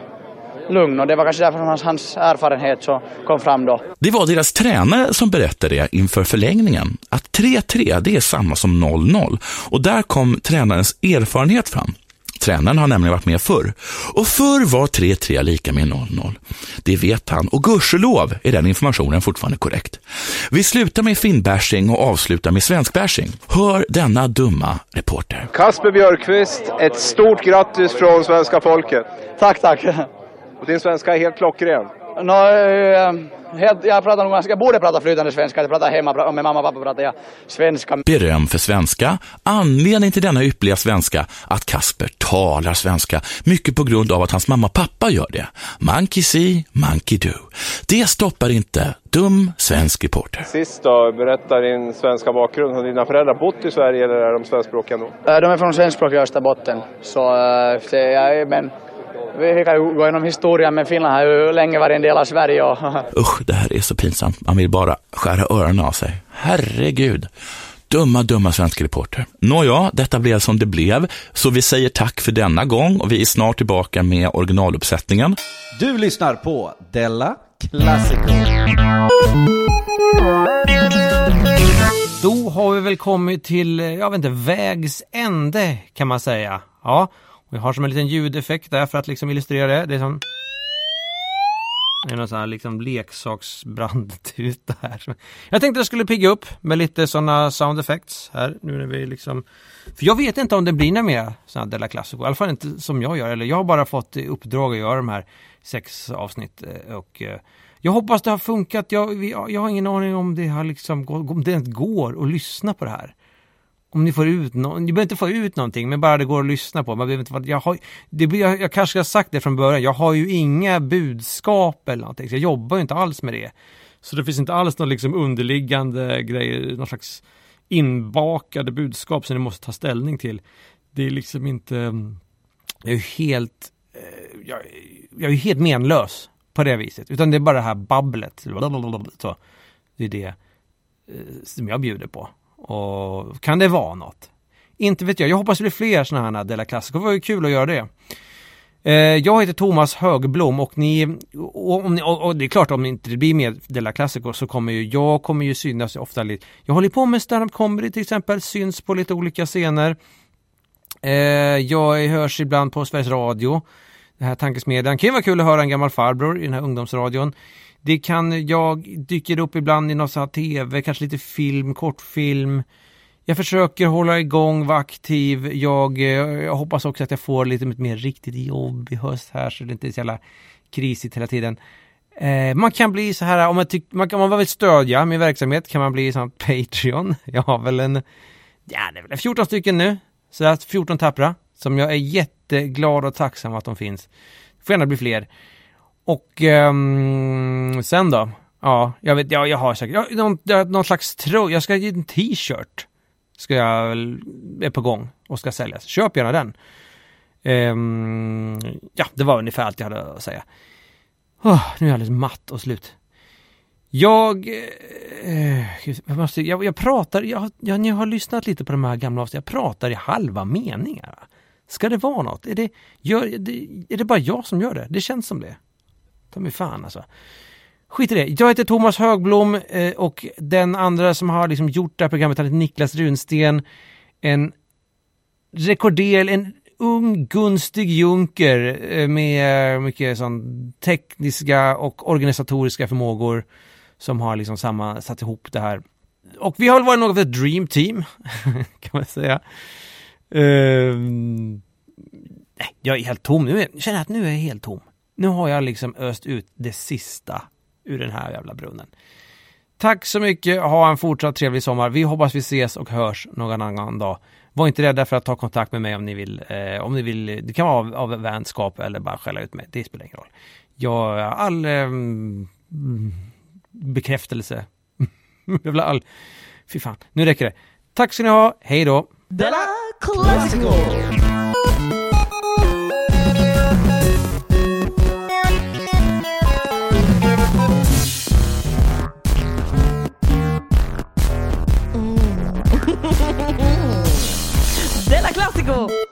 lugn och det var kanske därför som hans, hans erfarenhet så kom fram då. Det var deras tränare som berättade det inför förlängningen, att 3-3 det är samma som 0-0 och där kom tränarens erfarenhet fram. Tränaren har nämligen varit med förr. Och förr var 3-3 lika med 0-0. Det vet han och gudskelov är den informationen fortfarande korrekt. Vi slutar med finnbashing och avslutar med svenskbashing. Hör denna dumma reporter. Kasper Björkqvist, ett stort grattis från svenska folket. Tack, tack. Och din svenska är helt klockren. No, eh, helt, jag pratar nog jag borde prata flytande svenska, jag pratar hemma med mamma och pappa pratar jag svenska. Beröm för svenska. Anledningen till denna ypperliga svenska att Kasper talar svenska, mycket på grund av att hans mamma och pappa gör det. Monkey see, monkey do. Det stoppar inte dum svensk reporter. Sist då, berätta din svenska bakgrund. Har dina föräldrar bott i Sverige eller är de svenskspråkiga nog? Eh, De är från svenskspråkiga Österbotten. Så, eh, så jag, men vi kan ju gå igenom historien men Finland har ju länge varit en del av Sverige och Usch, det här är så pinsamt. Man vill bara skära öronen av sig. Herregud. Dumma, dumma svenska reporter. Nåja, detta blev som det blev, så vi säger tack för denna gång och vi är snart tillbaka med originaluppsättningen. Du lyssnar på Della Classico. Då har vi väl kommit till, eh, jag vet inte, vägs ände kan man säga. Ja, och jag har som en liten ljudeffekt där för att liksom illustrera det. Det är som... Det är någon sån här liksom leksaksbrandtuta här. Jag tänkte jag skulle pigga upp med lite sådana sound effects här nu när vi liksom... För jag vet inte om det blir några mer sådana Della Classico, i alla fall inte som jag gör. Eller jag har bara fått i uppdrag att göra de här sex avsnitt eh, och eh, jag hoppas det har funkat. Jag, jag har ingen aning om det har liksom, om det ens går att lyssna på det här. Om ni får ut någonting, ni behöver inte få ut någonting, men bara det går att lyssna på. Man behöver inte, jag, har, det jag, jag kanske har sagt det från början, jag har ju inga budskap eller någonting, så jag jobbar ju inte alls med det. Så det finns inte alls någon liksom underliggande grejer, någon slags inbakade budskap som ni måste ta ställning till. Det är liksom inte, eh, jag är ju helt, eh, jag, jag är ju helt menlös på det viset, utan det är bara det här babblet. Så, det är det eh, som jag bjuder på. Och kan det vara något? Inte vet jag. Jag hoppas det blir fler sådana här Della Classico. Det var ju kul att göra det. Eh, jag heter Thomas Högblom och ni, och, ni och, och det är klart om det inte blir mer Della Classico så kommer ju jag kommer ju synas ofta lite. Jag håller på med stand-up comedy till exempel, syns på lite olika scener. Eh, jag hörs ibland på Sveriges Radio, den här tankesmedjan. Kan ju vara kul att höra en gammal farbror i den här ungdomsradion. Det kan, jag dyker upp ibland i någon sån här tv, kanske lite film, kortfilm. Jag försöker hålla igång, vara aktiv. Jag, eh, jag hoppas också att jag får lite mer riktigt jobb i höst här så det inte är så jävla krisigt hela tiden. Eh, man kan bli så här, om man, tyck, man, kan, om man vill stödja min verksamhet kan man bli sån Patreon. Jag har väl en, ja det är väl 14 stycken nu. Så att 14 tappra, som jag är jätteglad och tacksam att de finns. Det får gärna bli fler. Och um, sen då? Ja, jag vet, ja, jag har säkert, ja, någon, någon slags tröja, jag ska ge en t-shirt. Ska jag, är på gång och ska säljas. Köp gärna den. Um, ja, det var ungefär allt jag hade att säga. Oh, nu är jag alldeles matt och slut. Jag, eh, jag, måste, jag, jag pratar, jag, jag, ni har lyssnat lite på de här gamla avsnitten, jag pratar i halva meningar. Ska det vara något? Är det, gör, det, är det bara jag som gör det? Det känns som det. Ta mig fan alltså. Skit i det. Jag heter Thomas Högblom eh, och den andra som har liksom gjort det här programmet heter Niklas Runsten. En rekordel, en ung gunstig junker eh, med mycket sån tekniska och organisatoriska förmågor som har liksom samma, satt ihop det här. Och vi har väl varit något av ett dream team, kan man säga. Um, nej, jag är helt tom nu. Jag känner att nu är jag helt tom. Nu har jag liksom öst ut det sista ur den här jävla brunnen. Tack så mycket, ha en fortsatt trevlig sommar. Vi hoppas vi ses och hörs någon annan dag. Var inte rädda för att ta kontakt med mig om ni vill. Eh, om ni vill det kan vara av, av vänskap eller bara skälla ut mig. Det spelar ingen roll. Jag, all eh, bekräftelse. jag vill all... Fy fan, nu räcker det. Tack ska ni ha, hej då! Della Classical! classico.